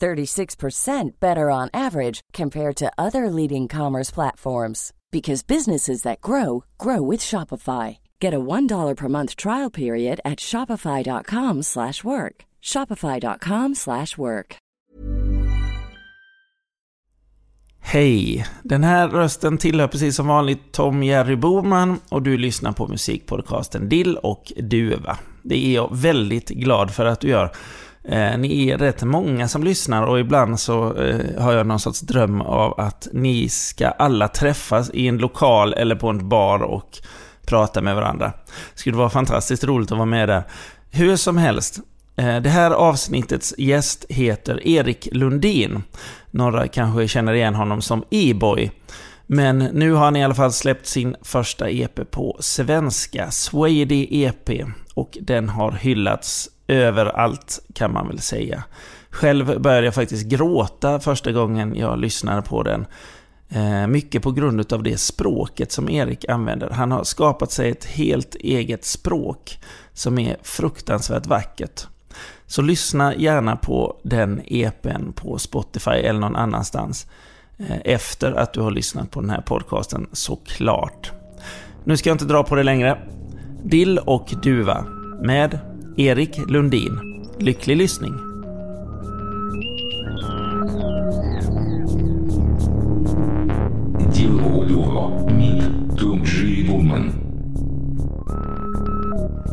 36% better on average compared to other leading commerce platforms because businesses that grow grow with Shopify. Get a $1 per month trial period at shopify.com/work. shopify.com/work. Hej! Den här rösten tillhör precis som vanligt Tom Jerry Boman och du lyssnar på musikpodcasten Dill och Duva. Det är jag väldigt glad för att du gör. Eh, ni är rätt många som lyssnar och ibland så eh, har jag någon sorts dröm av att ni ska alla träffas i en lokal eller på en bar och prata med varandra. Det skulle vara fantastiskt roligt att vara med där. Hur som helst, eh, det här avsnittets gäst heter Erik Lundin. Några kanske känner igen honom som E-boy. Men nu har han i alla fall släppt sin första EP på svenska, Swady EP. Och den har hyllats överallt kan man väl säga. Själv började jag faktiskt gråta första gången jag lyssnade på den. Eh, mycket på grund av det språket som Erik använder. Han har skapat sig ett helt eget språk som är fruktansvärt vackert. Så lyssna gärna på den EPn på Spotify eller någon annanstans eh, efter att du har lyssnat på den här podcasten såklart. Nu ska jag inte dra på det längre. Dill och Duva med Erik Lundin. Lycklig lyssning!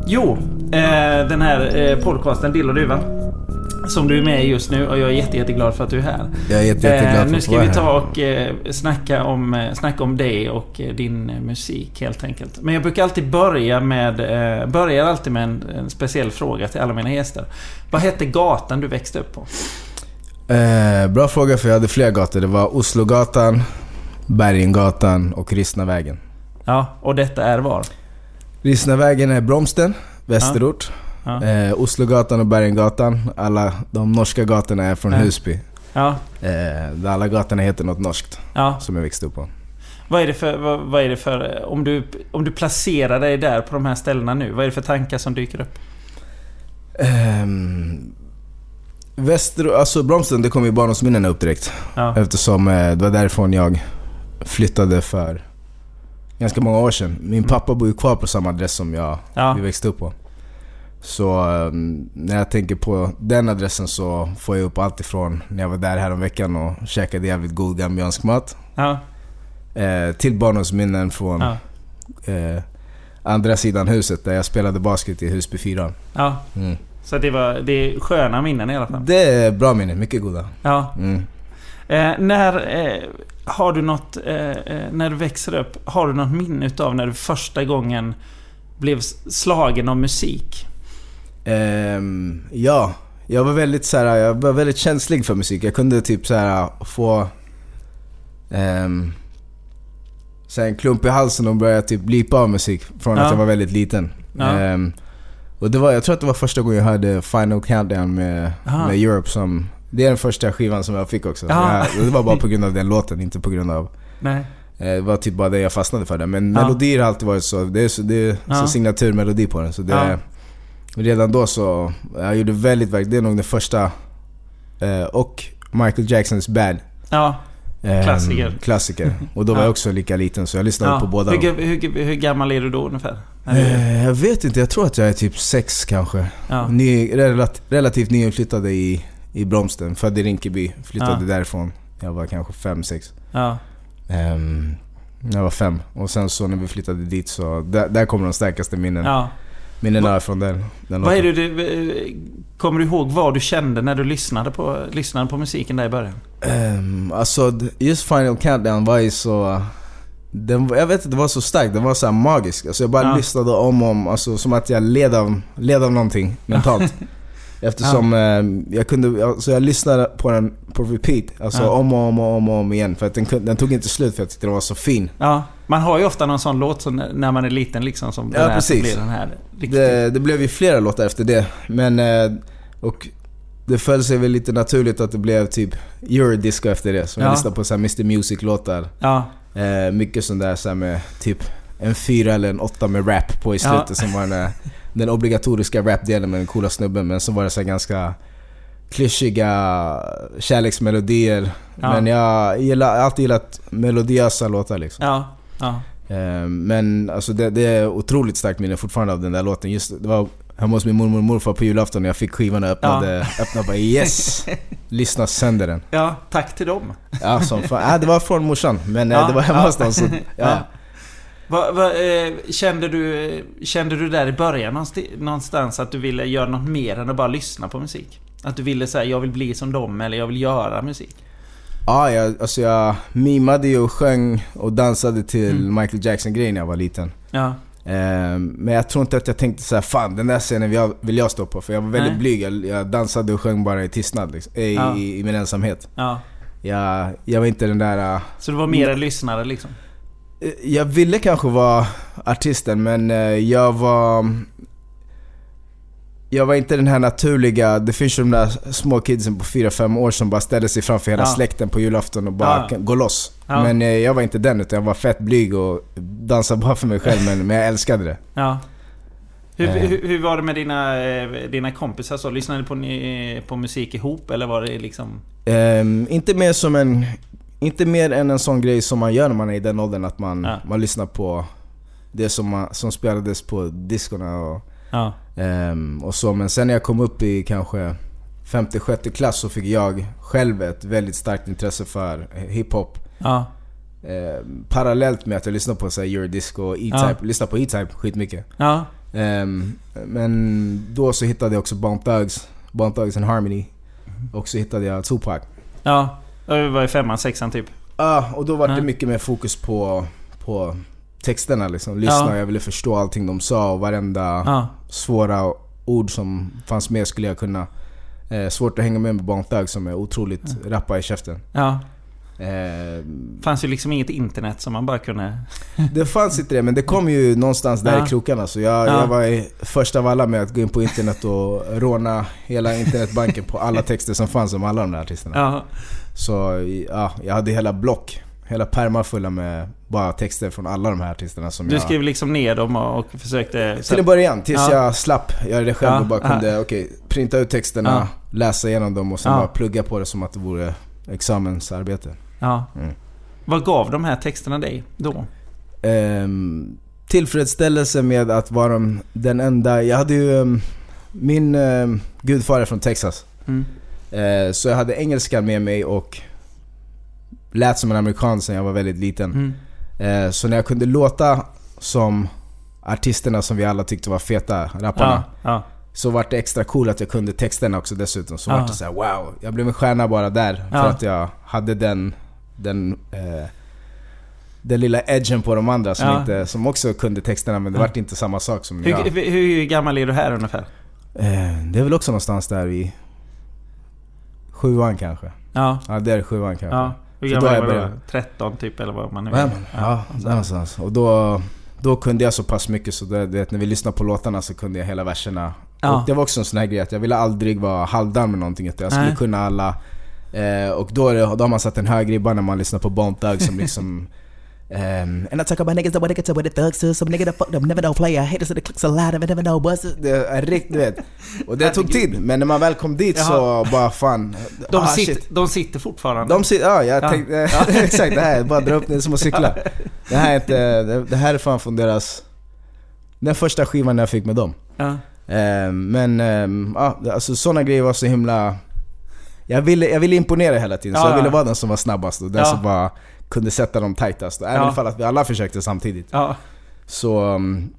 Jo, eh, den här eh, podcasten Dill och Duva. Som du är med i just nu och jag är jätte, jätteglad för att du är här. Jag är jätte, jätteglad för eh, att Nu ska vi ta och eh, snacka, om, eh, snacka om dig och eh, din eh, musik helt enkelt. Men jag brukar alltid börja med, eh, börjar alltid med en, en speciell fråga till alla mina gäster. Vad hette gatan du växte upp på? Eh, bra fråga för jag hade fler gator. Det var Oslogatan, Bergengatan och Rissnavägen. Ja, och detta är var? Rissnavägen är Bromsten, västerort. Ja. Eh, Oslogatan och Bergengatan, alla de norska gatorna är från Ja. Husby. Ja, Eh, alla gatorna heter något norskt, ja. som jag växte upp på. Vad är det för... Vad, vad är det för om, du, om du placerar dig där på de här ställena nu, vad är det för tankar som dyker upp? Ehm, Väster, alltså Bromsten, det kom ju barndomsminnena upp direkt. Ja, Eftersom eh, det var därifrån jag flyttade för ganska många år sedan. Min pappa bor ju kvar på samma adress som jag ja, vi växte upp på. Så um, när jag tänker på den adressen så får jag upp allt ifrån när jag var där häromveckan och käkade jävligt god gambiansk mat. ja, Eh, till barndomsminnen från ja, eh, andra sidan huset där jag spelade basket i Husby 4. ja. Mm. Så det, var, det är sköna minnen i alla fall. Det är bra minnen, mycket goda. Ja. Mm. Eh, när eh, har du något... Eh, när du växer upp, har du något minne utav när du första gången blev slagen av musik? Ehm, ja, jag var väldigt så här, jag var väldigt känslig för musik. Jag kunde typ så här få um, så här en klump i halsen och börja typ blipa av musik från Ja. att jag var väldigt liten. Ja. Ehm, och det var, jag tror att det var första gången jag hörde Final Countdown med, Aha. med Europe som... Det är den första skivan som jag fick också. Ja. Jag, det var bara på grund av den låten, inte på grund av... Nej. eh, Det var typ bara det jag fastnade för. Det. Men Ja. melodier har alltid varit så. Det är, så, det är Ja. så signaturmelodi på den. Så det, Ja. Redan då så... Jag gjorde väldigt, väldigt... Det är nog den första... Eh, och Michael Jacksons Bad. Ja. Ehm, Klassiker. Klassiker. Och då var Ja. jag också lika liten så jag lyssnade ja. på båda. Hur, hur, hur, gammal är du då ungefär? Eh, jag vet inte, jag tror att jag är typ sex kanske. Ja. Ny, relat, relativt nyinflyttade i, i Bromsten. Född i Rinkeby. Flyttade därifrån. jag var kanske fem, sex. Ja. När jag var fem. Och sen så när vi flyttade dit så, där, där kommer de starkaste minnen. ja. Minnena från den, den Vad är det du... Kommer du ihåg vad du kände när du lyssnade på, lyssnade på musiken där i början? Um, alltså just Final Countdown var ju så... Den, jag vet inte, det var så starkt. Den var så magisk. Alltså jag bara Ja. lyssnade om och om, alltså som att jag led av, led av någonting mentalt. Eftersom eh, jag kunde, alltså jag lyssnade på den på repeat. Alltså Ja. om och om och om och om igen. För att den, den tog inte slut för jag tyckte den var så fin. Ja, man har ju ofta någon sån låt som när man är liten liksom som den Ja, här, som precis. blir den här. Det, det blev ju flera låtar efter det. Men, eh, och det föll sig väl lite naturligt att det blev typ eurodisco efter det. Så Ja. jag lyssnade på så Mr Music-låtar. Ja, Eh, mycket sånt där så med typ en fyra eller en åtta med rap på i Ja. slutet som var den, den obligatoriska rapdelen med den coola snubben. Men så var det så ganska klyschiga kärleksmelodier. Ja. Men jag gillar, jag har alltid gillat melodiösa låtar liksom. ja, ja. Eh, men alltså det, det är otroligt starkt minne fortfarande av den där låten. Just, det var hemma hos min mormor och morfar på julafton när jag fick skivan och öppnade, öppnade och bara yes! Lyssna sönder den. ja, tack till dem. Ja, som fan. Äh, det var från morsan, men eh, Ja, det var hemma ja. hos dem så, ja. Va, va, eh, kände, du, kände du där i början någonstans, att du ville göra något mer än att bara lyssna på musik? Att du ville säga jag vill bli som dem eller jag vill göra musik? Ja, jag, alltså jag mimade ju och sjöng och dansade till Mm. Michael Jackson-grejer när jag var liten. Ja, Ehm, men jag tror inte att jag tänkte så här, fan den där scenen vill jag, vill jag stå på. För jag var väldigt Nej. blyg. Jag, jag dansade och sjöng bara i tystnad liksom, eh, i, Ja. i, i min ensamhet. ja. Jag, jag var inte den där... Så du var mer en lyssnare liksom? Eh, jag ville kanske vara artisten men eh, jag var... Jag var inte den här naturliga, det finns ju de där små kidsen på 4-5 år som bara ställer sig framför hela Ja. släkten på julafton och bara Ja. kan gå loss. Ja. Men eh, jag var inte den utan jag var fett blyg och dansade bara för mig själv men, men jag älskade det. Ja. Hur, hur, hur var det med dina, dina kompisar? Så, lyssnade ni på, på musik ihop eller var det liksom... Ehm, inte mer som en... Inte mer än en sån grej som man gör när man är i den åldern att man, Ja. man lyssnar på det som, man, som spelades på diskorna och, Ja, ehm, och så. Men sen när jag kom upp i kanske femte, sjätte klass så fick jag själv ett väldigt starkt intresse för hiphop. ja, Ehm, parallellt med att jag lyssnade på så här, eurodisco och E-Type. Ja. Lyssnade på E-Type skitmycket. ja, Ehm, men då så hittade jag också Bone Thugs, Bone Thugs and Harmony. Och så hittade jag Tupac. ja. Det var i femman, sexan typ. Ja, och då var det Ja. mycket mer fokus på, på texterna liksom. Lyssna, Ja. jag ville förstå allting de sa och varenda Ja, svåra ord som fanns med skulle jag kunna. Eh, svårt att hänga med med Bone Thugs som är otroligt rappa i käften. ja. Eh, fanns ju liksom inget internet som man bara kunde... det fanns inte det, men det kom ju någonstans där Ja. i krokarna. Så jag, Ja. jag var i först av alla med att gå in på internet och råna hela internetbanken på alla texter som fanns om alla de där artisterna. Så ja, jag hade hela block, hela pärmar fulla med bara texter från alla de här artisterna som du jag... skrev liksom ner dem och, försökte... Till en början, tills Ja. jag slapp göra det själv Ja, och bara kunde okej, printa ut texterna, Ja. läsa igenom dem och sen bara plugga på det som att det vore examensarbete. Ja. Mm. Vad gav de här texterna dig då? Ehm, tillfredsställelse med att vara de- den enda... Jag hade ju... ehm, min um, gudfar är från Texas. Mm. Eh, så jag hade engelska med mig och lät som en amerikan sen jag var väldigt liten. Mm. Eh, så när jag kunde låta som artisterna som vi alla tyckte var feta, rapparna. Ja, ja, Så var det extra cool att jag kunde texterna också dessutom. Så Ja. var det så här: wow, jag blev en stjärna bara där. För att jag hade den, den, eh, den lilla edgen på de andra som, inte, som också kunde texterna men det vart inte samma sak som hur, jag. hur, hur gammal är du här ungefär? Eh, det är väl också någonstans där i sjuan kanske. Ja, Ja, det är sjuan kanske. ja. Hur gammal jag du började. 13 typ eller vad man nu är? Ja, där någonstans. Och då, då kunde jag så pass mycket så det, det, när vi lyssnade på låtarna så kunde jag hela verserna. Ja. Och det var också en sån här grej att jag ville aldrig vara halvdan med någonting. Utan jag skulle Nej. kunna alla. Eh, och då, det, då har man satt en hög ribba när man lyssnar på Thugs som liksom... Um, and I talk about niggas that wanna get to with the thugs to some nigga that fuck them never know player haters of the clicks a lot of never know buzz Det är riktigt, vet. Och det tog tid, men när man väl kom dit så bara fan... De, ah, sitter, shit. de sitter fortfarande. De sitter, ja jag Ja. tänkte, exakt det här, är bara dra upp det som att cykla. Det här är inte, det, här är fan från deras... Den första skivan jag fick med dem. Ja. Ehm, men, ehm, ja, alltså sådana grejer var så himla... jag, ville, jag ville imponera hela tiden, så Ja, jag ville ja. vara den som var snabbast och den Ja. som bara kunde sätta dem tightast. Även Ja. ifall att vi alla försökte samtidigt. Ja. Så um,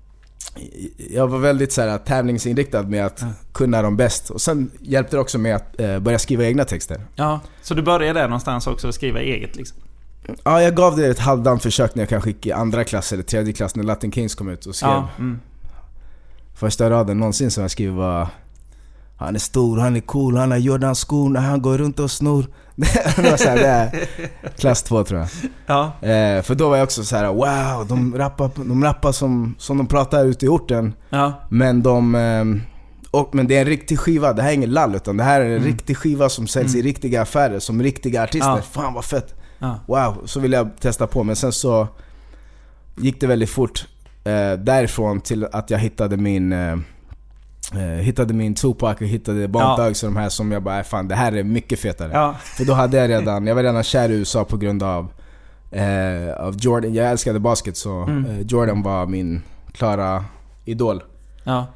jag var väldigt så här, tävlingsinriktad med att kunna dem bäst. Och sen hjälpte det också med att eh, börja skriva egna texter. ja. Så du började där någonstans också och skriva eget liksom? Ja, jag gav det ett halvdant försök när jag kanske gick i andra klass eller tredje klass när Latin Kings kom ut och skrev. Ja. Mm. Första raden någonsin som jag skrev var Han är stor, han är cool, han har Jordan-skor när han går runt och snor. det var så här, det är klass två tror jag. Ja. Eh, för då var jag också så här: wow, de rappar, de rappar som, som de pratar ute i orten. Ja. Men de... ehm, och, men det är en riktig skiva, det här är ingen lall utan det här är en riktig skiva som säljs i riktiga affärer som riktiga artister. Mm. Ja. Fan vad fett! Ja. Wow, så ville jag testa på men sen så gick det väldigt fort eh, därifrån till att jag hittade min eh, Hittade min Tupac och hittade Bone Ja. Thugs och de här som jag bara, "Äh, fan det här är mycket fetare. Ja. För då hade jag redan, jag var redan kär i USA på grund av, eh, av Jordan. Jag älskade basket så Mm. eh, Jordan var min klara idol. Ja.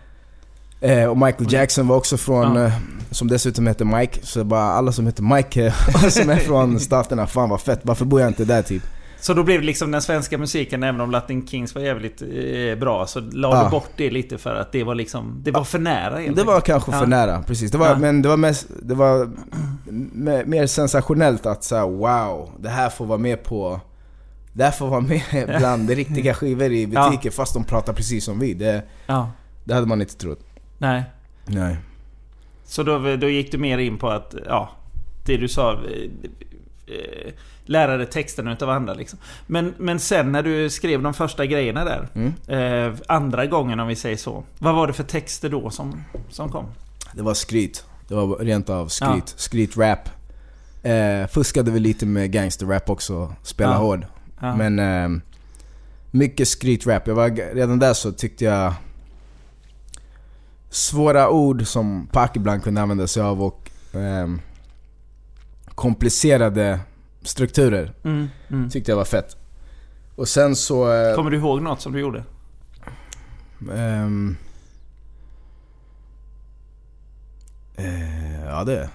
Eh, och Michael Jackson var också från, Ja. eh, som dessutom heter Mike. Så bara alla som heter Mike som är från staterna, fan vad fett. Varför bor jag inte där typ? Så då blev det liksom den svenska musiken, även om Latin Kings var jävligt eh, bra, så la Ja. du bort det lite för att det var liksom... Det var för nära helt Det var kanske Ja. för nära, precis. Det var, Ja. Men det var, mest, det var me- mer sensationellt att säga wow, det här får vara med på det här får vara med bland riktiga skivor i Ja. butiker fast de pratar precis som vi. Det, Ja. det hade man inte trott. Nej. Nej. Så då, då gick du mer in på att, ja, det du sa, eh, lära dig texterna utav andra liksom. Men, men sen när du skrev de första grejerna där, Mm. eh, andra gången om vi säger så. Vad var det för texter då som, som kom? Det var skryt. Det var rent av skryt. Ja. Skryt-rap. Eh, fuskade väl lite med gangster-rap också. Spela Ja. hård. Ja. Men eh, mycket skryt-rap. Jag var, redan där så tyckte jag svåra ord som Pac ibland kunde använda sig av och ehm, komplicerade strukturer Mm, mm. tyckte jag var fett. Och sen så... eh, Kommer du ihåg något som du gjorde? ehm, eh, ja det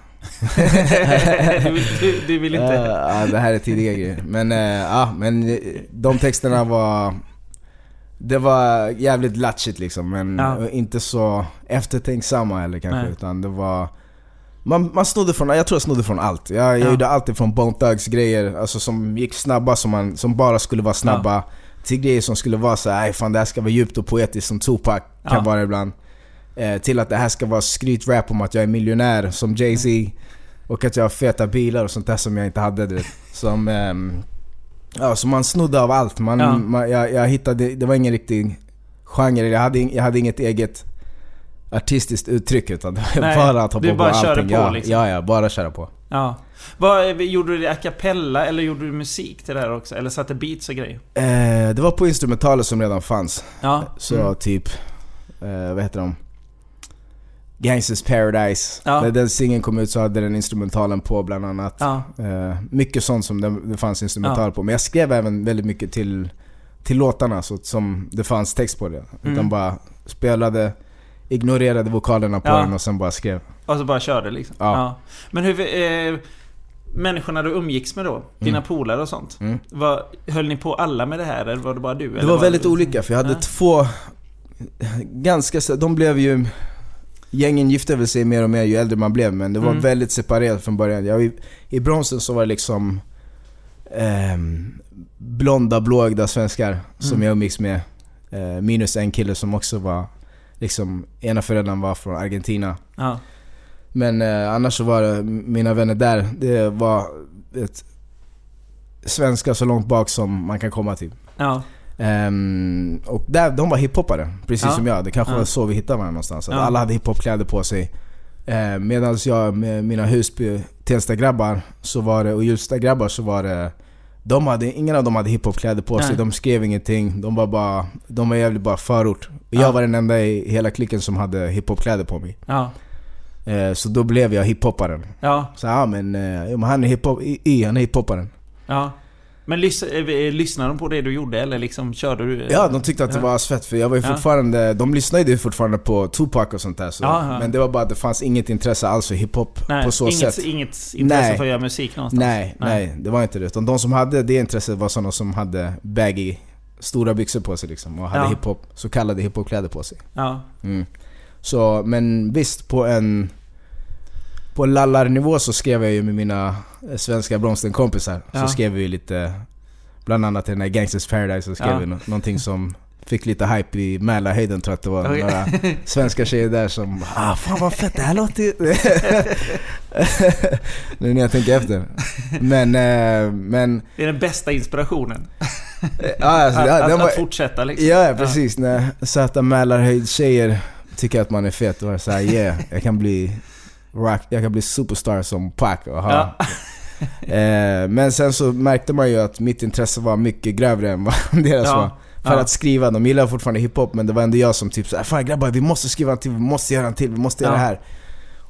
du, vill, du, du vill inte... Eh, ja, det här är tidiga grejer. Men, ja, men de texterna var... Det var jävligt latchigt liksom, men Ja. inte så eftertänksamma heller kanske. Nej. Utan det var... Man, man snodde från, jag tror jag snodde från allt. Jag, jag Ja. gjorde alltid från Bone Thugs grejer, alltså som gick snabba, som, man, som bara skulle vara snabba. Till grejer som skulle vara så här, "Aj, fan det här ska vara djupt och poetiskt som Tupac Ja. kan vara ibland. Eh, till att det här ska vara skrytrap om att jag är miljonär som Jay-Z. Och att jag har feta bilar och sånt där som jag inte hade. Du vet. Som, ehm, ja, så man snodde av allt. Man, Ja. man, jag, jag hittade, det var ingen riktig genre. Jag hade, jag hade inget eget artistiskt uttryck utan det var Nej, bara att hoppa på bara allting. körde på, ja, liksom. ja, ja, bara köra på. Ja. Vad, gjorde du det a cappella eller gjorde du musik till det här också? Eller satte beats och grejer? Eh, det var på instrumentaler som redan fanns. Ja. Så Mm. typ, eh, vad heter de? Gangsters Paradise. Ja. När den singeln kom ut så hade den instrumentalen på bland annat. Ja. Eh, mycket sånt som det, det fanns instrumental Ja. på. Men jag skrev även väldigt mycket till, till låtarna så, som det fanns text på det. Mm. Utan bara spelade, ignorerade vokalerna på Ja. den och sen bara skrev. Och så bara körde liksom? Ja. Men hur... Eh, människorna du umgicks med då? Dina polare och sånt? Mm. Vad, höll ni på alla med det här eller var det bara du? Det eller var väldigt det- olika för jag hade Ja. två ganska, de blev ju Gängen gifte väl sig mer och mer ju äldre man blev men det var Mm. väldigt separerat från början. Jag, i, I Bronsen så var det liksom ehm, blonda, blåögda svenskar som Mm. jag umgicks med. Eh, minus en kille som också var liksom, ena föräldern var från Argentina. Ja. Men eh, annars så var det, mina vänner där, det var ett svenska så långt bak som man kan komma till. Ja. Ehm, och där, de var hiphoppare, precis Ja. som jag. Det kanske Ja. var så vi hittade varandra någonstans. Ja. Alla hade hiphopkläder på sig. Uh, Medan jag med mina Husby, Tensta-grabbar så var det, och Hjulsta-grabbar så var det de hade, ingen av dem hade hiphopkläder på sig, Nej. de skrev ingenting. De var bara, de var jävligt bara förort. Och Ja. jag var den enda i hela klicken som hade hiphopkläder på mig. Ja. Eh, så då blev jag hiphopparen. Ja. Så ja men, men han är hiphop, i, i, han är hiphopparen. Ja. Men lys eh, lyssnade de på det du gjorde eller liksom körde du? Ja, de tyckte att det var asfett för jag var ju fortfarande, de lyssnade ju fortfarande på Tupac och sånt där så, Ja, ja. Men det var bara att det fanns inget intresse alls för hiphop Nej, på så inget, sätt. inget intresse Nej. för att göra musik någonstans? Nej, nej, det var inte det. Utan de som hade det intresset var sådana som hade baggy, stora byxor på sig liksom och hade Ja. hiphop, så kallade hiphopkläder på sig. Ja. Mm. Så, men visst på en... På lallarnivå så skrev jag ju med mina eh, svenska blomsterkompisar. Ja. Så skrev vi lite... Bland annat i den här Gangsters Paradise så skrev Ja. vi nå- någonting som fick lite hype i Mälarhöjden tror jag att det var. Okej. Några svenska tjejer där som ah, fan vad fett det här låter ju... nu när jag tänker efter. Men, eh, men... Det är den bästa inspirationen. Ja, alltså, att, ja, att, var, att fortsätta liksom. Ja, ja, precis. När söta Mälarhöjd-tjejer tycker att man är fet, då är det såhär yeah, jag kan bli rock, jag kan bli superstar som Pac. Ja. Eh, men sen så märkte man ju att mitt intresse var mycket grövre än vad deras Ja. var. För Ja. att skriva, de gillar fortfarande hiphop men det var ändå jag som typ såhär Fan grabbar, vi måste skriva en till, vi måste göra en till, vi måste göra det här.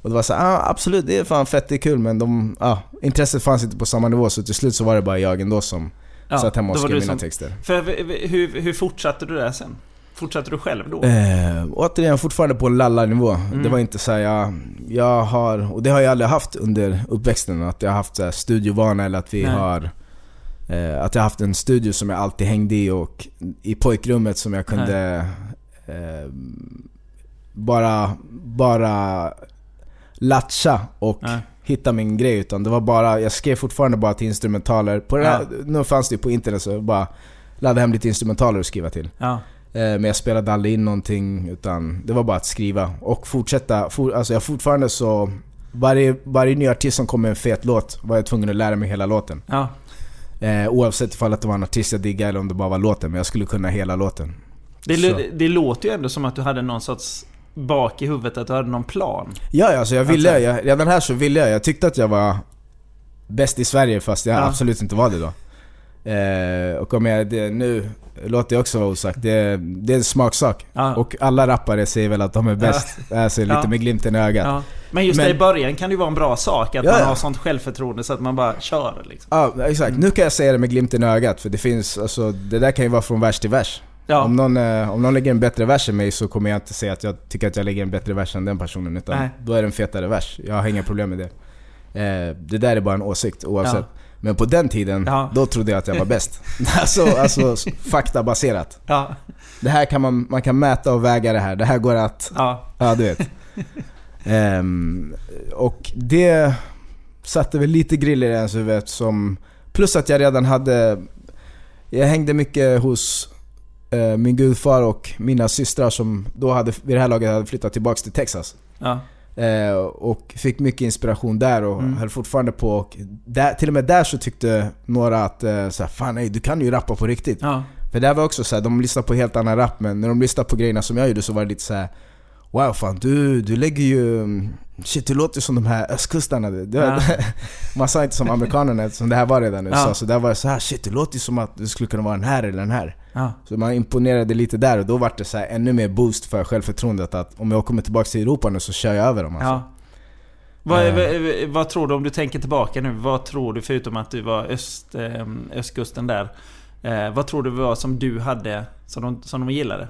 Och det var såhär, ah, absolut det är fan fett, det är kul men de, ah, intresset fanns inte på samma nivå så till slut så var det bara jag ändå som Ja, satt hemma och skrev mina som- texter. För v- hur, hur fortsatte du där sen? Fortsatte du själv då? Eh, återigen fortfarande på lallarnivå. Mm. Det var inte så här, jag, jag har, och det har jag aldrig haft under uppväxten, att jag har haft så här, studiovana eller att vi Nej. har eh, Att jag haft en studio som jag alltid hängde i och i pojkrummet som jag kunde eh, bara, bara latcha och Nej. hitta min grej utan det var bara, jag skrev fortfarande bara till instrumentaler. På det här, Nu fanns det ju på internet så jag bara laddade hem lite instrumentaler och skriva till. Ja. Eh, Men jag spelade aldrig in någonting utan det var bara att skriva och fortsätta. For, alltså jag fortfarande så... Varje, varje ny artist som kom med en fet låt var jag tvungen att lära mig hela låten. Ja. Eh, oavsett ifall att det var en artist jag diggade eller om det bara var låten. Men jag skulle kunna hela låten. Det, det låter ju ändå som att du hade någon sorts bak i huvudet, att du hade någon plan. Ja, ja, alltså jag ville, Alltså- jag, redan här så ville jag. Jag tyckte att jag var bäst i Sverige fast jag Ja. absolut inte var det då. Eh, och om jag, det, nu låter jag också vara osagt, det, det är en smaksak. Ja. Och alla rappare säger väl att de är bäst. Alltså lite Ja. med glimten i ögat. Ja. Men just Men- i början kan det ju vara en bra sak att Ja, man ja. har sånt självförtroende så att man bara kör liksom. Ja, exakt. Nu kan jag säga det med glimten i ögat, för det finns, alltså, det där kan ju vara från vers till vers. Ja. Om, någon, eh, om någon lägger en bättre vers än mig så kommer jag inte säga att jag tycker att jag lägger en bättre vers än den personen, utan Nej. då är det en fetare vers. Jag har inga problem med det. Eh, det där är bara en åsikt oavsett. Ja. Men på den tiden, Ja. då trodde jag att jag var bäst. alltså, alltså faktabaserat. Ja. Det här kan man, man kan mäta och väga det här. Det här går att Ja. Ja, du vet. Ehm, och det satte väl lite griller i ens huvud som... Plus att jag redan hade... Jag hängde mycket hos eh, min gudfar och mina systrar som då hade, vid det här laget hade flyttat tillbaks till Texas. Ja. Eh, och fick mycket inspiration där och Mm. höll fortfarande på. Och där, till och med där så tyckte några att eh, så här, fan nej, du kan ju rappa på riktigt. Ja. För där var också så de lyssnade på helt annan rap men när de lyssnade på grejerna som jag gjorde så var det lite så här. Wow fan du, du lägger ju... Shit du låter som de här östkustarna. Det, det, Ja. Man sa inte som amerikanerna eftersom det här var redan i USA. Ja. Så där var det så här, shit du låter ju som att du skulle kunna vara den här eller den här. Ja. Så man imponerade lite där och då var det så här ännu mer boost för självförtroendet att om jag kommer tillbaka till Europa nu så kör jag över dem alltså. ja. Vad, Eh. vad, tror du om du tänker tillbaka nu? Vad tror du förutom att du var öst, eh, östkusten där? Eh, vad tror du var som du hade som de, som de gillade?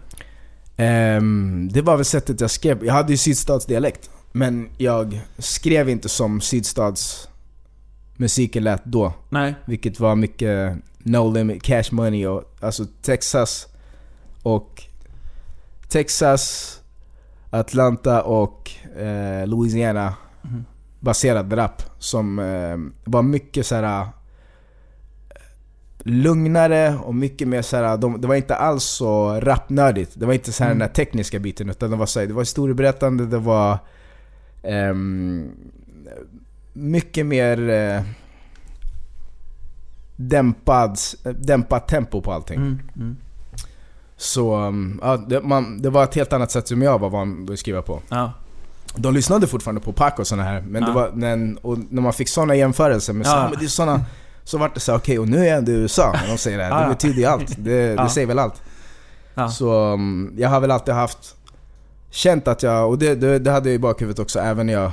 Ehm, det var väl sättet jag skrev. Jag hade ju sydstatsdialekt. Men jag skrev inte som sydstads musiken lät då. Nej. Vilket var mycket no limit cash money och alltså Texas och Texas, Atlanta och eh, Louisiana Mhm. baserad rap som eh, var mycket så här lugnare och mycket mer så här, de, det var inte alls så rapnördigt. Det var inte så här Mm. den där tekniska biten utan det var så här, det var historieberättande, det var ehm, mycket mer eh, dämpad, dämpat tempo på allting. Mm. Mm. Så um, ja, det, man, det var ett helt annat sätt som jag var van att skriva på. Ja. De lyssnade fortfarande på Pac och såna här, men Ja. det var, när, och när man fick såna jämförelser med så, Ja. "Ah, men det är såna, så vart det så okej och nu är jag ändå i USA när de säger det här. Det betyder ju allt. Det, det säger väl allt. Så um, jag har väl alltid haft, känt att jag, och det, det, det hade jag i bakhuvudet också även när jag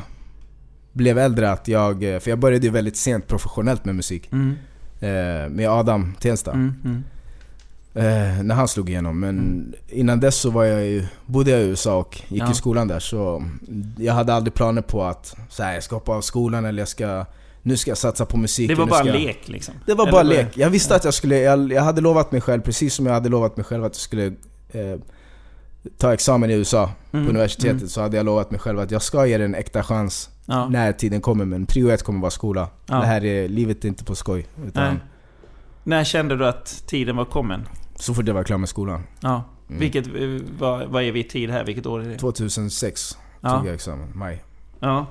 blev äldre att jag, för jag började ju väldigt sent professionellt med musik. Mm. Eh, med Adam Tensta. Mm, mm. Eh, när han slog igenom. Men Mm. innan dess så var jag ju, bodde jag i USA och gick Ja. i skolan där. Så jag hade aldrig planer på att så här, jag ska hoppa av skolan eller jag ska, nu ska jag satsa på musik. Det var bara ska lek liksom? Det var Eller bara lek. Jag visste att jag skulle, jag, jag hade lovat mig själv, precis som jag hade lovat mig själv att jag skulle eh, ta examen i USA Mm, på universitetet. mm. Så hade jag lovat mig själv att jag ska ge det en äkta chans Ja. när tiden kommer. Men prio ett kommer vara skola. Ja. Det här är, livet är inte på skoj. Utan Nej. När kände du att tiden var kommen? så fort jag var klar med skolan. Ja. Mm. Vilket, eh, vad, vad är vi i tid här? Vilket år är det? 2006 Ja. tog jag examen, maj. Ja.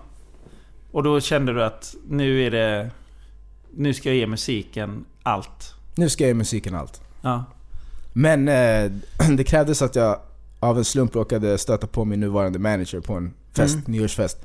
Och då kände du att nu är det... Nu ska jag ge musiken allt. Nu ska jag ge musiken allt. Ja. Men eh, det krävdes att jag av en slump råkade stöta på min nuvarande manager på en fest, Mm. nyårsfest.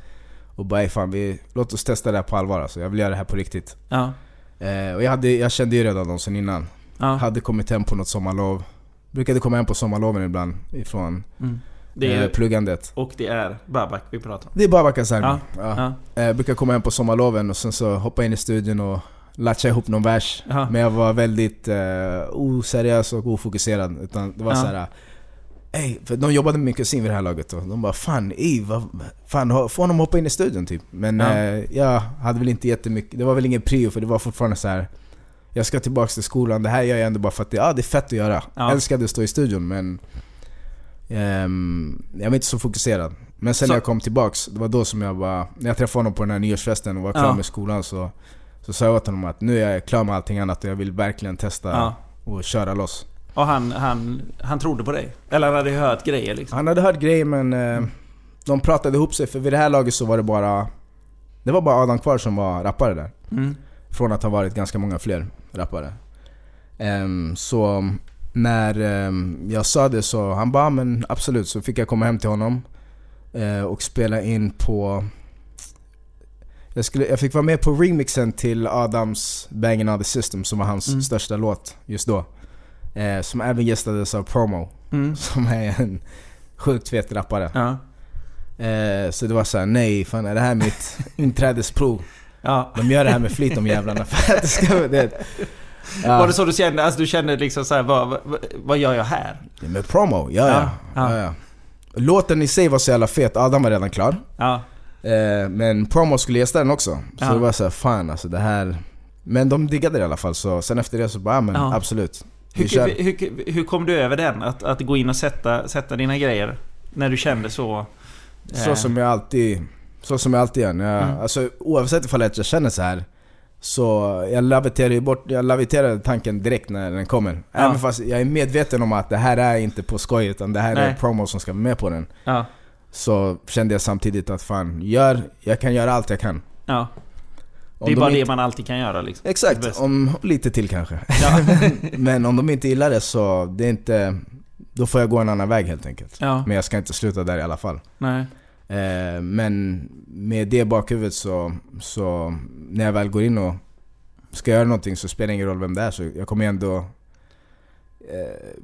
Och bara "Ey, fan, vi, låt oss testa det här på allvar alltså. Jag vill göra det här på riktigt. Ja. Eh, och jag, hade, jag kände ju redan dem sen innan. Ja. Hade kommit hem på något sommarlov. Brukade komma hem på sommarloven ibland ifrån Mm. Det är, eh, pluggandet. och det är Babak vi pratar om. Det är bara Bakasarmi. Ja. Ja. Eh, brukade komma hem på sommarloven och sen så hoppa in i studion och latcha ihop någon vers. Men jag var väldigt eh, oseriös och ofokuserad. Utan det var Ja. så här. Ey, för de jobbade med min kusin vid det här laget och de bara fan, ey, vad, fan ha- få honom hoppa in i studion typ. Men Ja. eh, jag hade väl inte jättemycket, det var väl ingen prio för det var fortfarande så här. Jag ska tillbaka till skolan, det här gör jag ändå bara för att det, ja, det är fett att göra. Ja. Älskade att stå i studion men ehm, jag var inte så fokuserad. Men sen Så- när jag kom tillbaks, det var då som jag bara, när jag träffade honom på den här nyårsfesten och var klar Ja. med skolan så, så sa jag åt honom att nu är jag klar med allting annat och jag vill verkligen testa Ja. och köra loss. Och han, han, han trodde på dig? Eller han hade hört grejer liksom? Han hade hört grejer men eh, de pratade ihop sig för vid det här laget så var det bara Det var bara Adam kvar som var rappare där. Mm. Från att ha varit ganska många fler rappare. Ehm, så när ehm, jag sa det så han bara "Ja, men absolut så fick jag komma hem till honom eh, och spela in på jag, skulle, jag fick vara med på remixen till Adams Bangin' on the System som var hans Mm. största låt just då. Eh, som även gästades av Promo Mm. som är en sjukt fet rappare. Ja. Eh, så det var såhär, nej fan är det här mitt inträdesprov? Ja. De gör det här med flit de jävlarna för att det ska det. Ja. Var det så du kände? Alltså du kände liksom så här, vad, vad, vad gör jag här? Ja, Med promo, ja ja. Ja, ja. Låten i sig var så jävla fet, Adam var redan klar. Ja. Eh, men promo skulle gästa den också. Så det var såhär, fan alltså det här... Men de diggade det i alla fall, så sen efter det så bara, ja, men absolut. Hur, hur, hur, kom du över den? Att, att gå in och sätta, sätta dina grejer? När du kände så? Så eh, som jag alltid, så som jag alltid gör. Jag, Mm. alltså, oavsett ifall jag känner så här så jag laviterar bort, jag laviterar tanken direkt när den kommer. Ja. Även fast jag är medveten om att det här är inte på skoj utan det här är Nej. promo som ska vara med på den. Ja. Så kände jag samtidigt att fan, gör, jag kan göra allt jag kan. ja. Det är de bara inte, det man alltid kan göra liksom. Exakt, om lite till kanske. Ja. Men om de inte gillar det så, det är inte... Då får jag gå en annan väg helt enkelt. ja. Men jag ska inte sluta där i alla fall. Nej. Eh, men med det bakhuvudet så, så när jag väl går in och ska göra någonting så spelar det ingen roll vem det är. Så jag kommer ändå... Eh,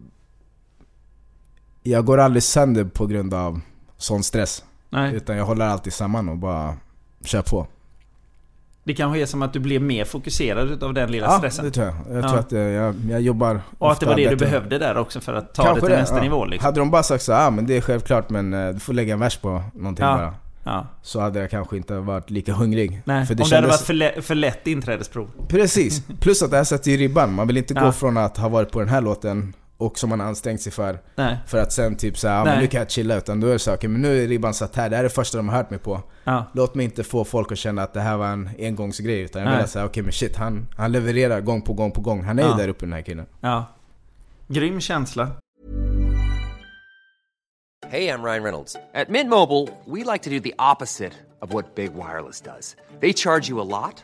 jag går aldrig sönder på grund av sån stress. Nej. Utan jag håller alltid samman och bara kör på. Det kanske är som att du blev mer fokuserad utav den lilla Ja, stressen. det tror jag. Jag Ja. tror att eh, jag, jag jobbar Och att det var det du bättre. behövde där också för att ta Kanske det till nästa ja. nivå liksom. Hade de bara sagt så ah, men det är självklart men eh, du får lägga en vers på någonting bara. Ja. Så hade jag kanske inte varit lika hungrig. Nej, För om det det hade varit för, lä- för lätt inträdesprov. Precis. Plus att det här sätter ju ribban. Man vill inte Ja. gå från att ha varit på den här låten och som man ansträngt sig för, Nej. för att sen typ säga ah, men nu kan jag chilla. Utan då är det så okej men nu är ribban satt här. Det här är det första de har hört mig på. Ja. Låt mig inte få folk att känna att det här var en engångsgrej. Utan jag vill säga okej men shit, han, han levererar gång på gång på gång. Han är Ja. ju där uppe den här killen. Ja. Grym känsla. Hey, I'm Ryan Reynolds. At Mint Mobile, we like to do the opposite of what Big Wireless does. They charge you a lot,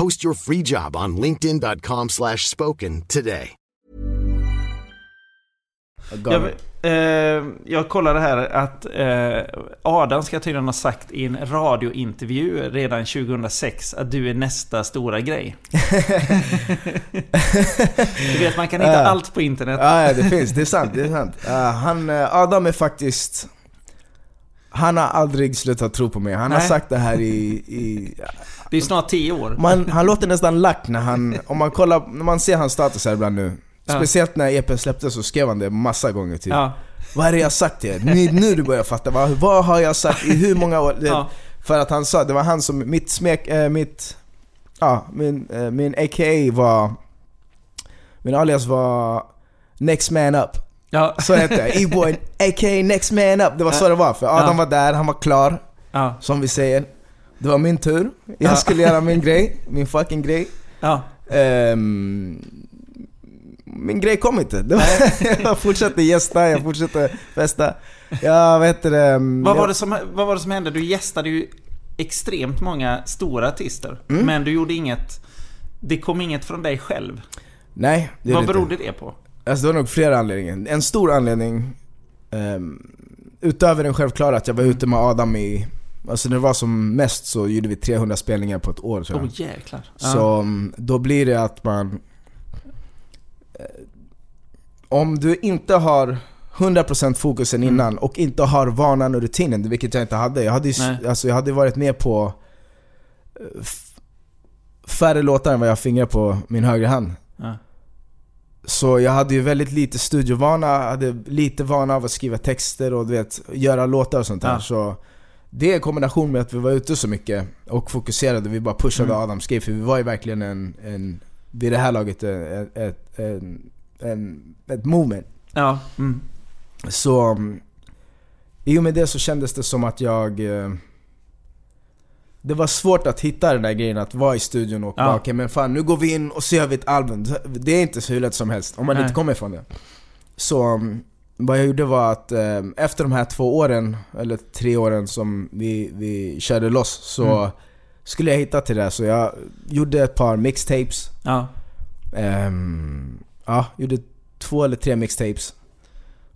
Post your free job on linkedin.com slash spoken today. Jag, eh, jag kollade här att eh, Adam ska tydligen ha sagt i en radiointervju redan 2006 att du är nästa stora grej. du vet, man kan hitta allt på internet. Ja, ja, det finns. Det är sant. Det är sant. Uh, han, eh, Adam är faktiskt... Han har aldrig slutat tro på mig. Han har Nej. sagt det här i... i Det är snart 10 år. man, han låter nästan lack när han... Om man kollar, när man ser hans status här ibland nu. Ja. Speciellt när EPn släpptes så skrev han det massa gånger typ. Ja, Vad är det jag sagt till er? Nu, nu du börjar fatta. Vad, vad har jag sagt i hur många år? Ja. För att han sa, det var han som, mitt smek, äh, mitt... Ja, min, äh, min AKA var... Min alias var Next Man Up. Ja, Så hette jag. E-boy, a.k.a. Next Man Up. Det var så det var. För Adam var där, han var klar. Som vi säger. Det var min tur. Jag Ja. skulle göra min grej. Min fucking grej. Ehm, min grej kom inte. Var, jag fortsatte gästa, jag fortsatte festa. Jag vet det, ehm, Vad, var det som, vad var det som hände? Du gästade ju extremt många stora artister. Mm. Men du gjorde inget... Det kom inget från dig själv. Nej, det Vad det inte. berodde det på? Alltså det var nog flera anledningar. En stor anledning, ehm, utöver den självklara att jag var ute med Adam i, alltså när det var som mest så gjorde vi 300 spelningar på ett år tror jag. oh, jäklar. Så mm, då blir det att man... eh, Om du inte har 100% fokusen Mm. innan och inte har vanan och rutinen, vilket jag inte hade. Jag hade, ju alltså, jag hade varit med på eh, färre låtar än vad jag fingrar på min högra hand. Så jag hade ju väldigt lite studiovana, hade lite vana av att skriva texter och du vet, göra låtar och sånt där. Ja. Så det i kombination med att vi var ute så mycket och fokuserade, vi bara pushade Mm. Adams grej för vi var ju verkligen en, en vid det här laget, ett, ett, en, en, ett moment. Ja. Mm. Så um, i och med det så kändes det som att jag... Det var svårt att hitta den där grejen att vara i studion och Ja. bara okej men fan nu går vi in och så gör vi ett album. Det är inte så hur lätt som helst om man Nej. inte kommer ifrån det. Så um, vad jag gjorde var att eh, efter de här två åren, eller tre åren som vi, vi körde loss så Mm. skulle jag hitta till det. Så jag gjorde ett par mixtapes. Ja. Ehm, ja, gjorde två eller tre mixtapes.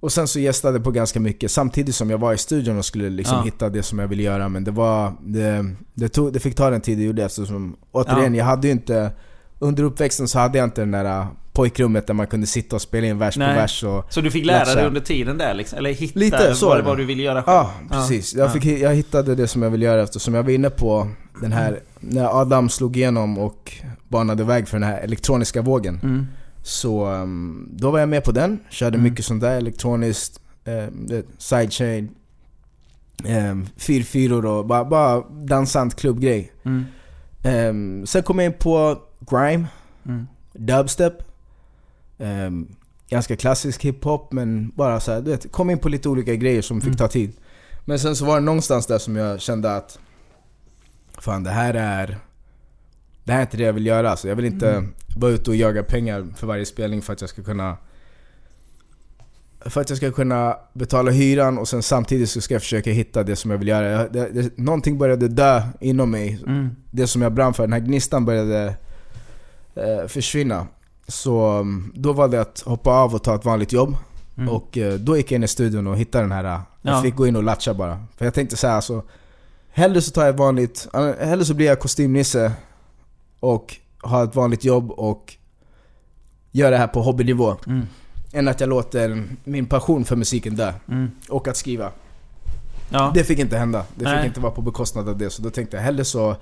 Och sen så gästade på ganska mycket samtidigt som jag var i studion och skulle liksom Ja. hitta det som jag ville göra. Men det var... Det, det, tog, det fick ta den tid det gjorde eftersom... Återigen, Ja. jag hade ju inte... Under uppväxten så hade jag inte det där äh, pojkrummet där man kunde sitta och spela in vers Nej. på vers och... Så du fick lära dig under tiden där liksom? Eller hitta Lite så vad, det. du ville göra själv? Ja, precis. Jag, Ja. fick, jag hittade det som jag ville göra eftersom jag var inne på den här... När Adam slog igenom och banade väg för den här elektroniska vågen. Mm. Så um, då var jag med på den, körde Mm. mycket sånt där elektroniskt, eh, sidechain, eh, fyrfyror och bara, bara dansant klubbgrej. Mm. Ehm, sen kom jag in på grime, Mm. dubstep, ehm, ganska klassisk hiphop men bara så här, du vet, kom in på lite olika grejer som fick Mm. ta tid. Men sen så var det någonstans där som jag kände att Fan det här är Det här är inte det jag vill göra. Så jag vill inte Mm. vara ute och jaga pengar för varje spelning för att jag ska kunna för att jag ska kunna betala hyran och sen samtidigt så ska jag försöka hitta det som jag vill göra. Jag- Det, det, någonting började dö inom mig. Mm. Det som jag brann för, den här gnistan började eh, försvinna. Så mm, då valde jag att hoppa av och ta ett vanligt jobb. Mm. Och eh, då gick jag in i studion och hittade den här... eh, Jag Ja. fick gå in och latcha bara. För jag tänkte så här, alltså... Hellre så tar jag vanligt... Hellre så blir jag kostymnisse och har ett vanligt jobb och gör det här på hobbynivå. Mm. Än att jag låter min passion för musiken dö. Mm. Och att skriva. Ja. Det fick inte hända. Det Nej. fick inte vara på bekostnad av det. Så då tänkte jag hellre så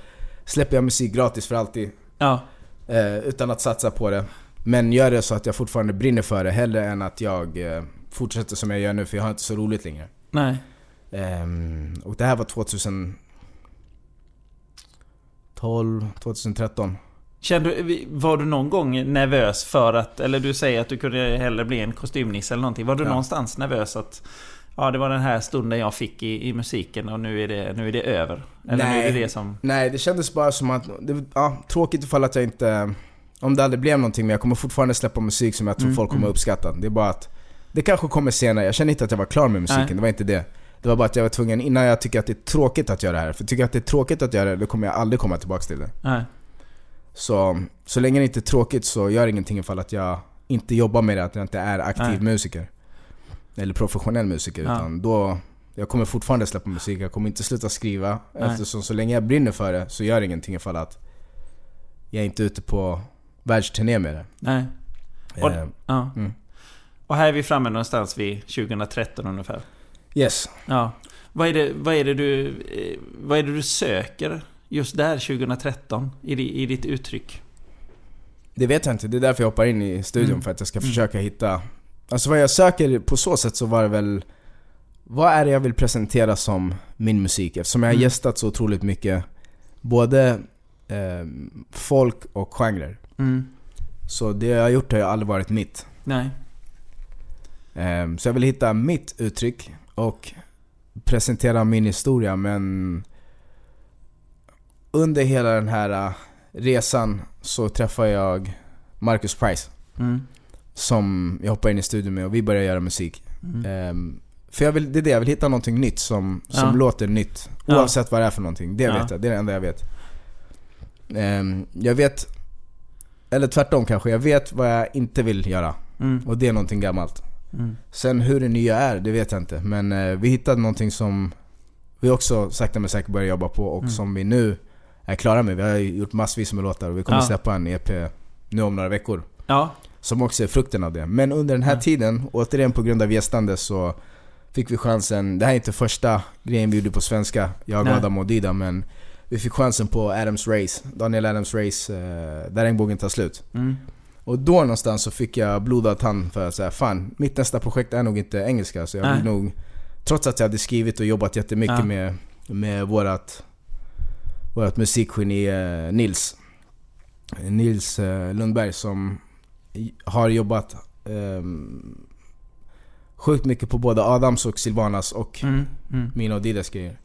släpper jag musik gratis för alltid. ja. Eh, utan att satsa på det. Men gör det så att jag fortfarande brinner för det. Hellre än att jag eh, fortsätter som jag gör nu för jag har inte så roligt längre. Nej. Ehm, och det här var 2012, 2013. Kände, var du någon gång nervös för att, eller du säger att du kunde hellre bli en kostymnisse eller någonting. Var du Ja. någonstans nervös att Ja, det var den här stunden jag fick i, i musiken och nu är, det, nu är det över? Eller nu är det det som... Nej, det kändes bara som att, det, ja, tråkigt ifall att jag inte, om det aldrig blev någonting men jag kommer fortfarande släppa musik som jag tror Mm, folk kommer mm. uppskatta. Det är bara att, det kanske kommer senare, jag känner inte att jag var klar med musiken, Nej. det var inte det. Det var bara att jag var tvungen, innan jag tycker att det är tråkigt att göra det här, för tycker jag att det är tråkigt att göra det, då kommer jag aldrig komma tillbaka till det. Nej. Så, så länge det inte är tråkigt så gör ingenting ifall att jag inte jobbar med det, att jag inte är aktiv Nej. musiker. Eller professionell musiker, Ja. utan då jag kommer fortfarande släppa musik, jag kommer inte sluta skriva. Nej. Eftersom så länge jag brinner för det så gör det ingenting ifall att jag är inte ute på världsturné med det. Nej. Och, Eh, ja. mm. och här är vi framme någonstans vid 2013 ungefär. Yes. Ja. Vad är det, vad är det, du, eh, vad är det du söker just där 2013 i, i ditt uttryck? Det vet jag inte, det är därför jag hoppar in i studion Mm. för att jag ska Mm. försöka hitta... Alltså vad jag söker på så sätt så var det väl... Vad är det jag vill presentera som min musik? Eftersom jag har Mm. gästat så otroligt mycket både eh, folk och genrer. Mm. Så det jag har gjort har ju aldrig varit mitt. Nej. Eh, så jag vill hitta mitt uttryck och presentera min historia men under hela den här eh, resan så träffar jag Marcus Price. Mm. som jag hoppar in i studion med och vi börjar göra musik. Mm. Ehm, för jag vill, det är det, jag vill hitta någonting nytt som, som Ja. låter nytt. Ja. Oavsett vad det är för någonting. Det Ja. vet jag, det är det enda jag vet. Ehm, jag vet, eller tvärtom kanske, jag vet vad jag inte vill göra. Mm. Och det är någonting gammalt. Mm. Sen hur det nya är, det vet jag inte. Men eh, vi hittade någonting som vi också sakta men säkert börjar jobba på och Mm. som vi nu är klara med. Vi har gjort massvis med låtar och vi kommer Ja. släppa en EP nu om några veckor. Ja. Som också är frukten av det. Men under den här Ja. tiden, återigen på grund av gästande så fick vi chansen, det här är inte första grejen vi gjorde på svenska, jag, Nej. Adam och Dida, men vi fick chansen på Adams Race, Daniel Adams Race, eh, Där regnbågen tar slut. Mm. Och då någonstans så fick jag blodad tand för att säga fan, mitt nästa projekt är nog inte engelska, så jag vill Nej. nog Trots att jag hade skrivit och jobbat jättemycket Ja. med, med vårat, vårat musikgeni eh, Nils Nils eh, Lundberg som har jobbat ehm, sjukt mycket på både Adams och Silvanas och Mm. Mm. mina och Didas grejer.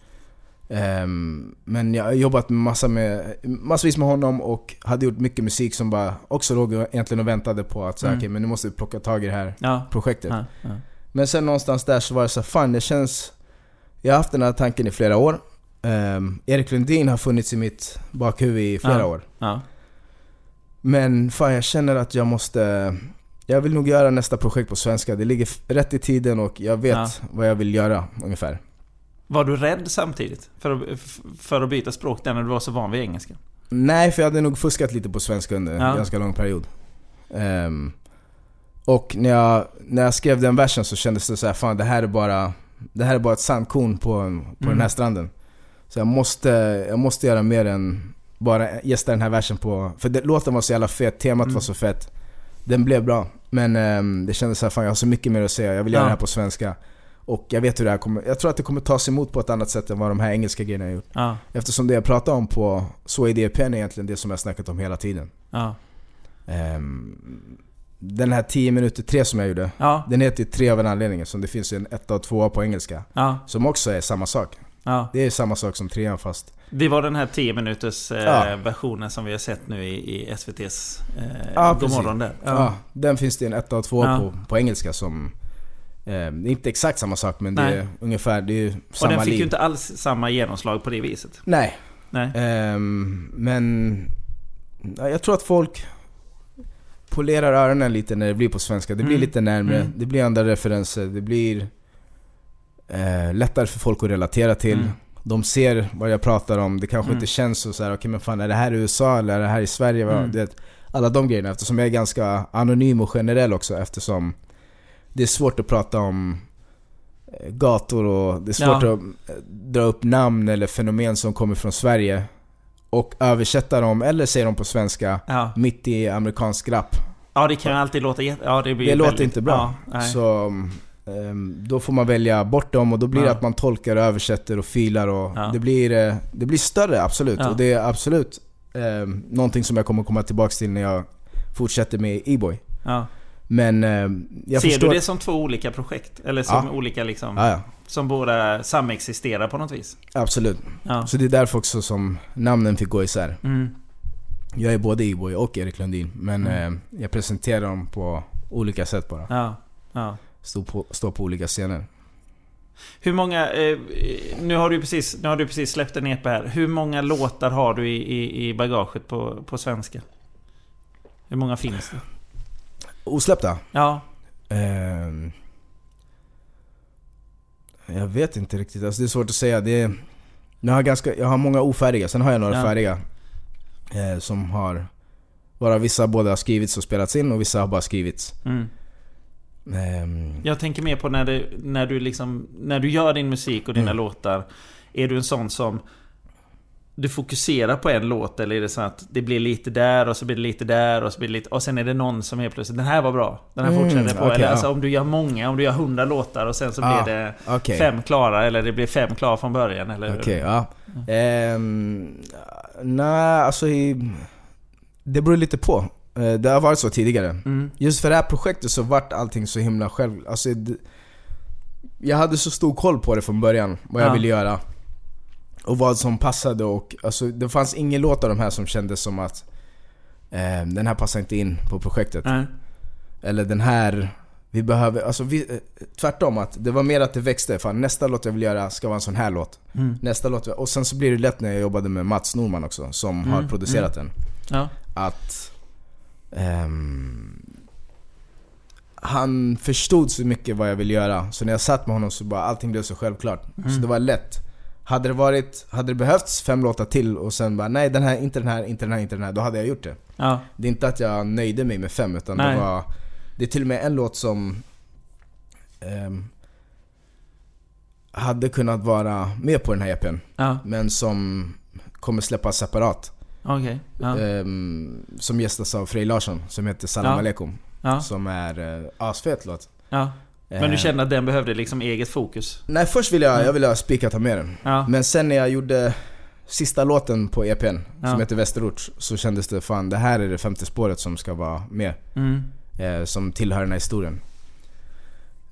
Ehm, men jag har jobbat massa med, massvis med honom och hade gjort mycket musik som bara också låg egentligen och väntade på att säga Mm. okej men nu måste vi plocka tag i det här Ja. projektet. Ja. Ja. Men sen någonstans där så var det så fan det känns... Jag har haft den här tanken i flera år. Ehm, Erik Lundin har funnits i mitt bakhuvud i flera år. Men fan jag känner att jag måste... Jag vill nog göra nästa projekt på svenska. Det ligger rätt i tiden och jag vet vad jag vill göra ungefär. Var du rädd samtidigt? För att, för att byta språk där när du var så van vid engelska? Nej, för jag hade nog fuskat lite på svenska under en Ja. ganska lång period. Ehm, och när jag, när jag skrev den versen så kändes det så här, fan det här är bara, det här är bara ett sandkorn på, en- på Mm. den här stranden. Så jag måste, jag måste göra mer än bara gästa den här versen på... För det, låten var så jävla fet, temat Mm. var så fett. Den blev bra. Men ehm, det kändes så här, fan jag har så mycket mer att säga, jag vill göra Ja. det här på svenska. Och jag vet hur det här kommer, jag tror att det kommer tas emot på ett annat sätt än vad de här engelska grejerna har gjort. Ja. Eftersom det jag pratar om på Så är det EPn är egentligen det som jag snackat om hela tiden. Ja. Ehm, den här 10 minuter 3 som jag gjorde, Ja. den heter ju 3 av en anledning. Som det finns en 1 och 2 på engelska. Som också är samma sak. Det är samma sak som 3 fast... Det var den här 10 minuters eh, versionen som vi har sett nu i, i SVT's eh, Ja, God precis. morgon där. Ja. den finns det en 1 och 2 Ja. på, på engelska som... ehm, det är inte exakt samma sak men det Nej. är ungefär, det är ju Och samma den fick liv. ju inte alls samma genomslag på det viset. Nej. Nej. Ehm, men... ja, Jag tror att folk polerar öronen lite när det blir på svenska. Det blir Mm. lite närmre, Mm. det blir andra referenser, det blir eh, lättare för folk att relatera till. Mm. De ser vad jag pratar om, det kanske Mm. inte känns så, så här, okej men fan är det här i USA eller är det här i Sverige? Mm. Det, alla de grejerna, eftersom jag är ganska anonym och generell också eftersom det är svårt att prata om eh, gator och det är svårt Ja. att eh, dra upp namn eller fenomen som kommer från Sverige och översätta dem, eller säga dem på svenska, Ja. mitt i amerikansk rap. ja, det kan ju alltid låta jätte... Ja, det blir Det låter väldigt- inte bra. Ja, så ehm, då får man välja bort dem och då blir det att man tolkar och översätter och filar och det, blir, eh, det blir större absolut. Och det är absolut eh, någonting som jag kommer komma tillbaka till när jag fortsätter med E-boy. Men eh, jag Ser förstår... du det som två olika projekt? Eller som Ja. olika liksom... Ja, ja. Som båda samexisterar på något vis? Absolut. Så det är därför också som namnen fick gå isär. Mm. Jag är både E-boy och Erik Lundin, men Mm. eh, jag presenterar dem på olika sätt bara. Ja. ja. Står på, står på olika scener. Hur många... Eh, nu, har du precis, nu har du precis släppt en EP här. Hur många låtar har du i, i, i bagaget på, på svenska? Hur många finns det? Osläppta? Ja. Ehm, jag vet inte riktigt, alltså det är svårt att säga. Det är, jag, har ganska, jag har många ofärdiga, sen har jag några Ja. färdiga. Eh, som har... Bara vissa både har skrivits och spelats in och vissa har bara skrivits. Mm. Ehm, Jag tänker mer på när, det, när, du liksom, när du gör din musik och dina Mm. låtar. Är du en sån som... Du fokuserar på en låt eller är det så att det blir lite där och så blir det lite där och så blir det lite... Och sen är det någon som helt plötsligt Den här var bra. Den här Mm, fortsätter på. okej, eller ja. alltså om du gör många, om du gör hundra låtar och sen så Ah, blir det okej. fem klara eller det blir fem klara från början eller? Okej, ja. Ehm, nej, alltså Det beror lite på. Eh, Det har varit så tidigare. Mm. Just för det här projektet så vart allting så himla själv... Alltså, jag hade så stor koll på det från början, vad jag Ja. ville göra. Och vad som passade och alltså, det fanns ingen låt av de här som kändes som att eh, den här passar inte in på projektet. Nej. Eller den här, vi behöver, alltså vi, eh, tvärtom att det var mer att det växte. Fan, nästa låt jag vill göra ska vara en sån här låt. Mm. Nästa låt, och sen så blir det lätt när jag jobbade med Mats Norman också, som har Mm, producerat den. Ja. Att ehm, han förstod så mycket vad jag ville göra. Så när jag satt med honom så bara allting blev så självklart. Mm. Så det var lätt. Hade det varit, hade det behövts fem låtar till och sen bara nej den här, inte den här, inte den här, inte den här. Då hade jag gjort det. Ja. Det är inte att jag nöjde mig med fem utan Nej. det var Det är till och med en låt som ehm, Hade kunnat vara med på den här EPn Ja. Men som kommer släppas separat Okej. Ja. ehm, Som gästas av Frej Larsson som heter Salam Ja. Aleikum Ja. Som är uh, asfet låt ja. Men du Eh, kände att den behövde liksom eget fokus? Nej först ville jag, jag ville ha spikat ha med den Ja. Men sen när jag gjorde sista låten på EPn Ja. Som heter Västerort Så kändes det fan det här är det femte spåret som ska vara med Mm. eh, som tillhör den här historien.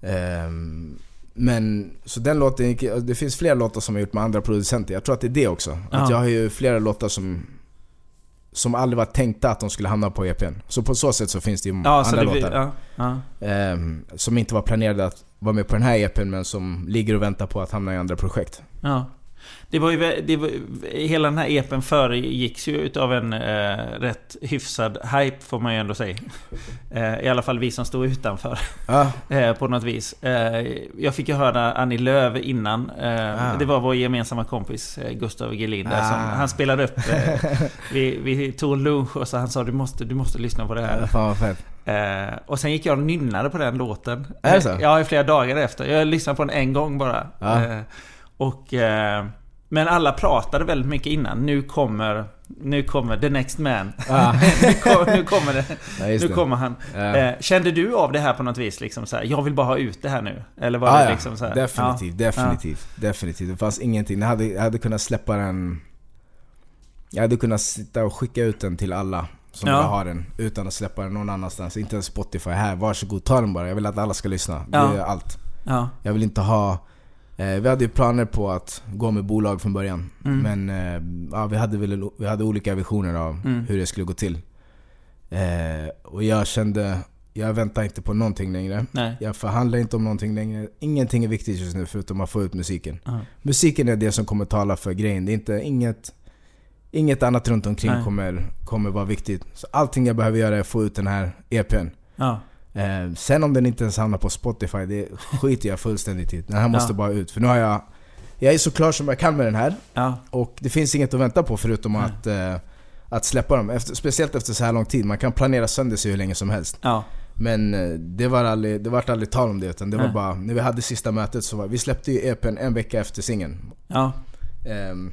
Ehm, men, så den låten gick, det finns flera låtar som jag gjort med andra producenter. Jag tror att det är det också. Ja. Att jag har ju flera låtar som som aldrig var tänkta att de skulle hamna på EPn. Så på så sätt så finns det ju Ja, andra det, låtar. ja, ja. ehm, som inte var planerade att vara med på den här EPn men som ligger och väntar på att hamna i andra projekt. Ja. Det var ju, det var, hela den här epen föregicks ju utav en eh, rätt hyfsad hype får man ju ändå säga. Eh, I alla fall vi som stod utanför. Ja, Eh, på något vis. Eh, jag fick ju höra Annie Lööf innan. Ah. Det var vår gemensamma kompis eh, Gustav Gelin där som, Ah. Han spelade upp. Vi, vi tog lunch och så han sa du måste, du måste lyssna på det här. fan vad. Eh, och sen gick jag och nynnade på den låten. Är det så? Ja, i flera dagar efter. Jag lyssnade på den en gång bara. Ja. Eh, och... Eh, men alla pratade väldigt mycket innan. Nu kommer... Nu kommer the next man. Ja. nu, kommer, nu kommer det. Ja, Nu kommer han. Ja. Eh, kände du av det här på något vis? Liksom så här, jag vill bara ha ut det här nu? Eller var Ah, det liksom så här? definitivt, Ja. definitivt, definitivt. Det fanns ingenting. Jag hade, jag hade kunnat släppa den... Jag hade kunnat sitta och skicka ut den till alla som Ja. vill ha den utan att släppa den någon annanstans. Inte ens Spotify. Här, varsågod, ta den bara. Jag vill att alla ska lyssna. Det är allt. Ja. Jag vill inte ha... Eh, vi hade ju planer på att gå med bolag från början. Mm. Men eh, ja, vi, hade väl, vi hade olika visioner av Mm. hur det skulle gå till. Eh, och jag kände, jag väntar inte på någonting längre. Nej. Jag förhandlar inte om någonting längre. Ingenting är viktigt just nu förutom att få ut musiken. Ja. Musiken är det som kommer tala för grejen. Det är inte, inget, inget annat runt omkring Nej. kommer, kommer vara viktigt. Så allting jag behöver göra är att få ut den här EPn. Ja. Eh, sen om den inte ens hamnar på Spotify, det skiter jag fullständigt i. Den här måste Ja. bara ut. För nu har jag... Jag är så klar som jag kan med den här. Ja. Och det finns inget att vänta på förutom Nej. att, eh, att släppa dem. Efter, speciellt efter så här lång tid. Man kan planera sönder sig hur länge som helst. Ja. Men eh, det var aldrig, det var aldrig tal om det. Utan det var Nej. bara, när vi hade sista mötet så var vi släppte ju EPn en vecka efter singeln. Ja. Ehm,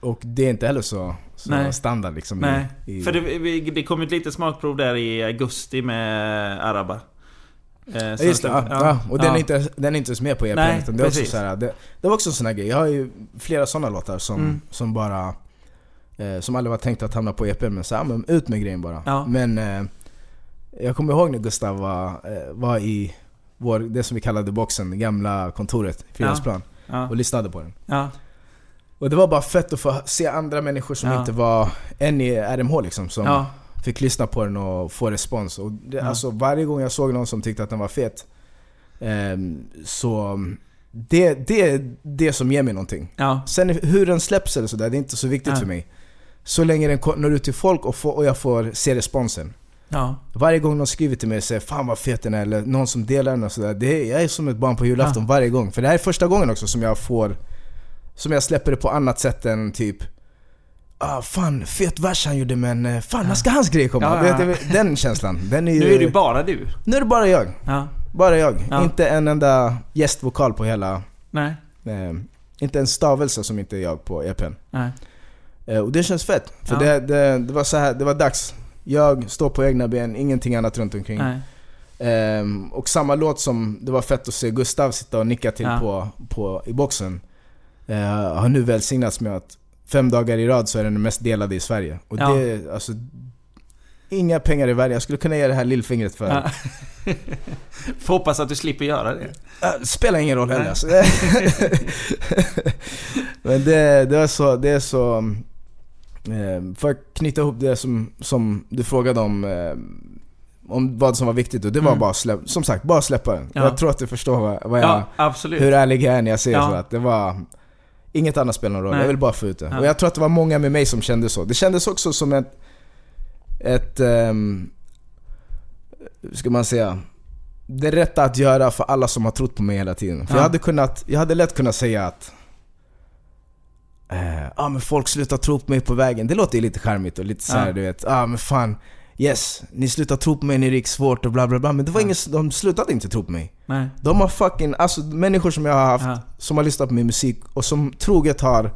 och det är inte heller så, så standard liksom. Nej. I, i, För det, det kom ett litet smakprov där i augusti med Araba. Eh, Ja, just det, ja, ja. Och den, är inte, den är inte ens med på EPn. Nej, det, är också så här, det, det var också en sån här grej. Jag har ju flera såna låtar som, Mm. som bara Eh, som aldrig var tänkt att hamna på EP men så, ja, men ut med grejen bara. Ja. Men eh, jag kommer ihåg när Gustav var, eh, var i vår, det som vi kallade boxen, det gamla kontoret, Fridhemsplan, och lyssnade på den. Ja. Och det var bara fett att få se andra människor som Ja. inte var en i RMH liksom, som Ja. fick lyssna på den och få respons. Och det, Ja. alltså, varje gång jag såg någon som tyckte att den var fet, ehm, så det, det är det som ger mig någonting. Ja. Sen hur den släpps eller sådär, det är inte så viktigt Ja. för mig. Så länge den når ut till folk och, får, och jag får se responsen. Ja. Varje gång någon skriver till mig och säger 'Fan vad fet den är' eller någon som delar den och sådär. Det är, jag är som ett barn på julafton varje gång. För det här är första gången också som jag får... Som jag släpper det på annat sätt än typ Ah, fan, fet vers han gjorde men eh, fan när ska hans grej komma? Ja, ja, Den känslan, den är ju... Nu är det bara du. nu är det bara jag. Ja. Bara jag. Ja. Inte en enda gästvokal på hela... Nej. Eh, inte en stavelse som inte är jag på EPn. Nej. Eh, och det känns fett. För det, det, det var så här, det var dags. Jag står på egna ben, ingenting annat runt omkring. Ehm, och samma låt som det var fett att se Gustav sitta och nicka till på, på, i boxen eh, har nu välsignats med att fem dagar i rad så är den mest delade i Sverige. Och Ja. det alltså... Inga pengar i världen. Jag skulle kunna ge det här lillfingret för... Ja. Får hoppas att du slipper göra det. Spelar ingen roll heller alltså. Men det, det är så... Det är så eh, för att knyta ihop det som, som du frågade om eh, om vad som var viktigt och det var Mm. bara släpp, som sagt, bara släppa den. Ja. Jag tror att du förstår vad, vad jag, Ja, absolut. hur ärlig jag är när jag säger Ja. så. Att det var inget annat spelar någon roll, Nej. jag vill bara få ut det. Ja. Och jag tror att det var många med mig som kände så. Det kändes också som ett, ett um, hur ska man säga? Det rätta att göra för alla som har trott på mig hela tiden. För Ja. jag hade kunnat, jag hade lätt kunnat säga att Ja ah, men folk slutar tro på mig på vägen. Det låter ju lite charmigt och lite såhär Ja. du vet, ah men fan Yes, ni slutar tro på mig när det gick svårt och bla bla bla Men det var Ja. ingen, de slutade inte tro på mig Nej. De har fucking, alltså människor som jag har haft Ja. Som har lyssnat på min musik och som troget har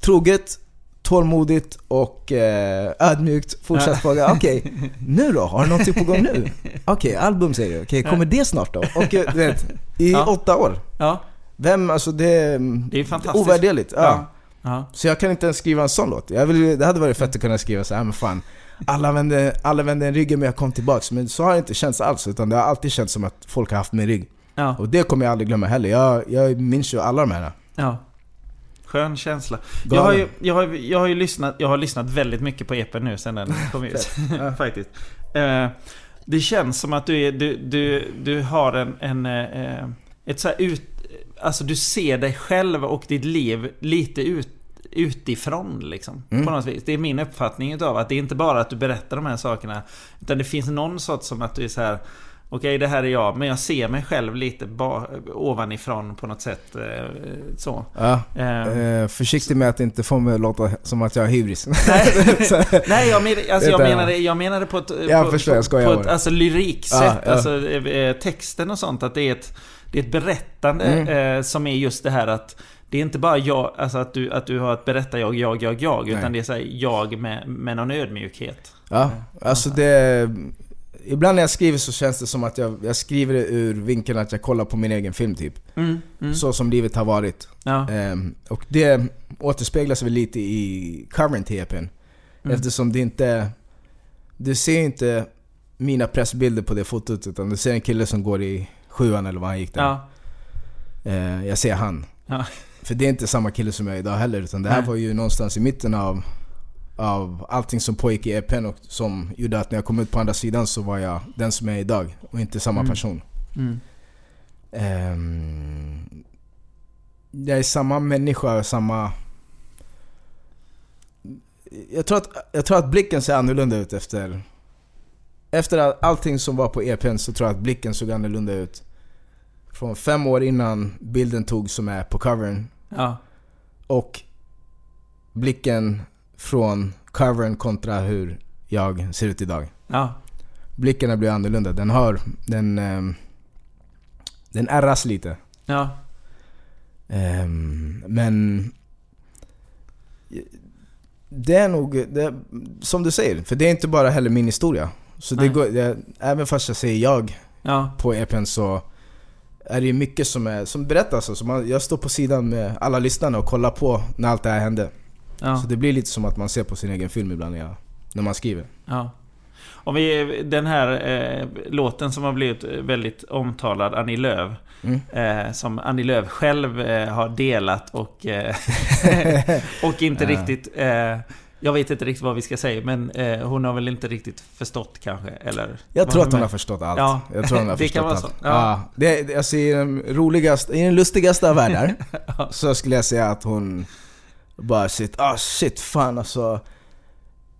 Troget, tålmodigt och eh, ödmjukt fortsatt Ja. fråga Okej, nu då? Har du någonting på gång nu? Okej, album säger du. Okej, kommer det snart då? Och eh, du vet, i Ja. åtta år Ja. Vem, alltså det... Det är fantastiskt. Ovärderligt. Ja. Så jag kan inte ens skriva en sån låt. Jag vill, det hade varit fett att kunna skriva så här, men fan. Alla vände, alla vände en ryggen men jag kom tillbaks. Men så har det inte känts alls. Utan det har alltid känts som att folk har haft min rygg. Ja. Och det kommer jag aldrig glömma heller. Jag, jag minns ju alla de här. ja. Skön känsla. Jag har, ju, jag, har, jag har lyssnat, jag har lyssnat väldigt mycket på EPen nu sen den kom ut. Faktiskt. Eh, det känns som att du, är, du, du, du har en, en eh, ett så ut, alltså du ser dig själv och ditt liv lite ut, utifrån liksom. Mm. På något vis. Det är min uppfattning utav att det är inte bara att du berättar de här sakerna. Utan det finns någon sorts som att du är så här. Okej, det här är jag, men jag ser mig själv lite ba- ovanifrån på något sätt. eh, Så. Ja. Eh, Eh, försiktig med att inte få mig att låta som att jag har hybris. Nej, jag, men, alltså, jag, Vänta. menade, jag menade på ett... Jag på, förstår, jag skojar på ett alltså, lyriksätt. Ja, ja. Alltså eh, texten och sånt. Att det är ett, det är ett berättande Mm. eh, som är just det här att... Det är inte bara jag, alltså att du, att du har ett berättar-jag, jag, jag, jag. Utan Nej. det är så här, jag med, med någon ödmjukhet. Ja, alltså det... Ibland när jag skriver så känns det som att jag, jag skriver det ur vinkeln att jag kollar på min egen film typ. Mm, mm. Så som livet har varit. Ja, Ehm, och det återspeglas väl lite i covern till EPn. Mm. Eftersom det inte... Du ser inte mina pressbilder på det fotot utan du ser en kille som går i sjuan eller vad han gick där. ja, Eh, jag ser han. ja. För det är inte samma kille som jag är idag heller utan det här Nej. var ju någonstans i mitten av, av allting som pågick i EPn och som gjorde att när jag kom ut på andra sidan så var jag den som jag är idag och inte samma Mm. person. Mm. Ehm, jag är samma människa, samma... Jag tror, att, jag tror att blicken ser annorlunda ut efter... Efter all- allting som var på EPn så tror jag att blicken såg annorlunda ut. Från fem år innan bilden tog som är på covern ja. och blicken från covern kontra hur jag ser ut idag. ja. Blicken har blivit annorlunda. Den har... Den... ehm, den ärras lite. ja. Ehm, men... Det är nog, det, som du säger, för det är inte bara heller min historia. Så det går, det, även fast jag säger jag ja. på EPn så är det ju mycket som, är, som berättas. Alltså man, jag står på sidan med alla lyssnarna och kollar på när allt det här hände. Ja. Så det blir lite som att man ser på sin egen film ibland när, jag, när man skriver. Ja. Om vi, den här eh, låten som har blivit väldigt omtalad, Annie Lööf. Mm. Eh, som Annie Lööf själv eh, har delat och, eh, och inte Ja. riktigt... Jag vet inte riktigt vad vi ska säga, men eh, hon har väl inte riktigt förstått kanske, eller? Jag tror att hon men- har förstått allt. Ja, Jag tror hon har det kan förstått vara allt. så. Ja. Ja. Det, alltså, i, den roligaste, I den lustigaste av världar så skulle jag säga att hon bara shit, ah shit fan alltså.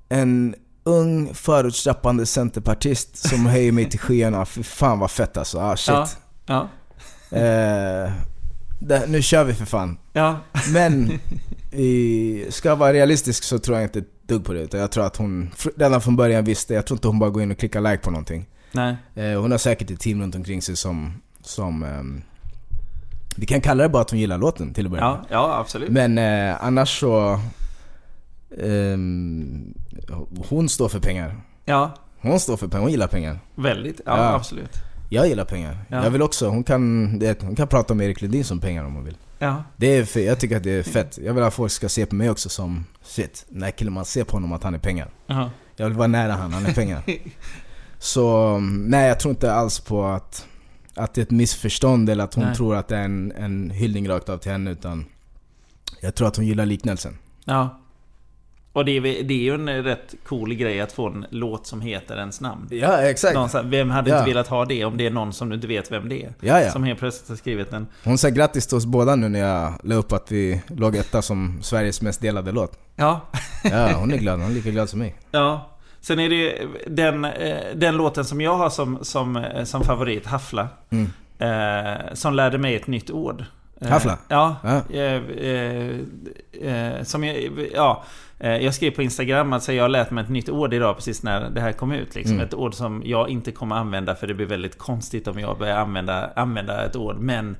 En ung förutstappande centerpartist som höjer mig till skyarna. Fy fan vad fett alltså. Ah shit. Ja. Ja. Eh, det, nu kör vi för fan. Ja. Men i, ska jag vara realistisk så tror jag inte ett dugg på det. Utan jag tror att hon redan från början visste, jag tror inte hon bara går in och klickar like på någonting. Nej. Eh, hon har säkert ett team runt omkring sig som, som ehm, vi kan kalla det bara att hon gillar låten till att börja med. Ja, ja absolut. Men eh, annars så... ehm, hon står för pengar. Ja, Hon står för pengar, hon gillar pengar. väldigt. Ja, Ja. absolut. Jag gillar pengar. Ja. Jag vill också, hon kan, det, hon kan prata om Erik Ledin som pengar om hon vill. Ja. Det är, jag tycker att det är fett. Jag vill att folk ska se på mig också som shit, den här killen man ser på honom att han är pengar. Ja. Jag vill vara nära han, han är pengar. Så nej, jag tror inte alls på att, att det är ett missförstånd eller att hon Nej. tror att det är en, en hyllning rakt av till henne utan jag tror att hon gillar liknelsen. ja. Och det är, det är ju en rätt cool grej att få en låt som heter ens namn. Ja, exakt. Någon, vem hade Ja. inte velat ha det om det är någon som du inte vet vem det är? Ja, ja. Som helt plötsligt har skrivit en... Hon sa grattis till oss båda nu när jag la upp att vi låg etta som Sveriges mest delade låt. Ja. Ja, hon är glad. Hon är lika glad som mig. Ja. Sen är det den, eh, den låten som jag har som, som, eh, som favorit, Haffla. Mm. Eh, som lärde mig ett nytt ord. Eh, Haffla? Ja. Ja. Eh, eh, eh, som jag, ja. Eh, Jag skrev på Instagram att jag har lärt mig ett nytt ord idag precis när det här kom ut. Liksom. Mm. Ett ord som jag inte kommer använda för det blir väldigt konstigt om jag börjar använda, använda ett ord. Men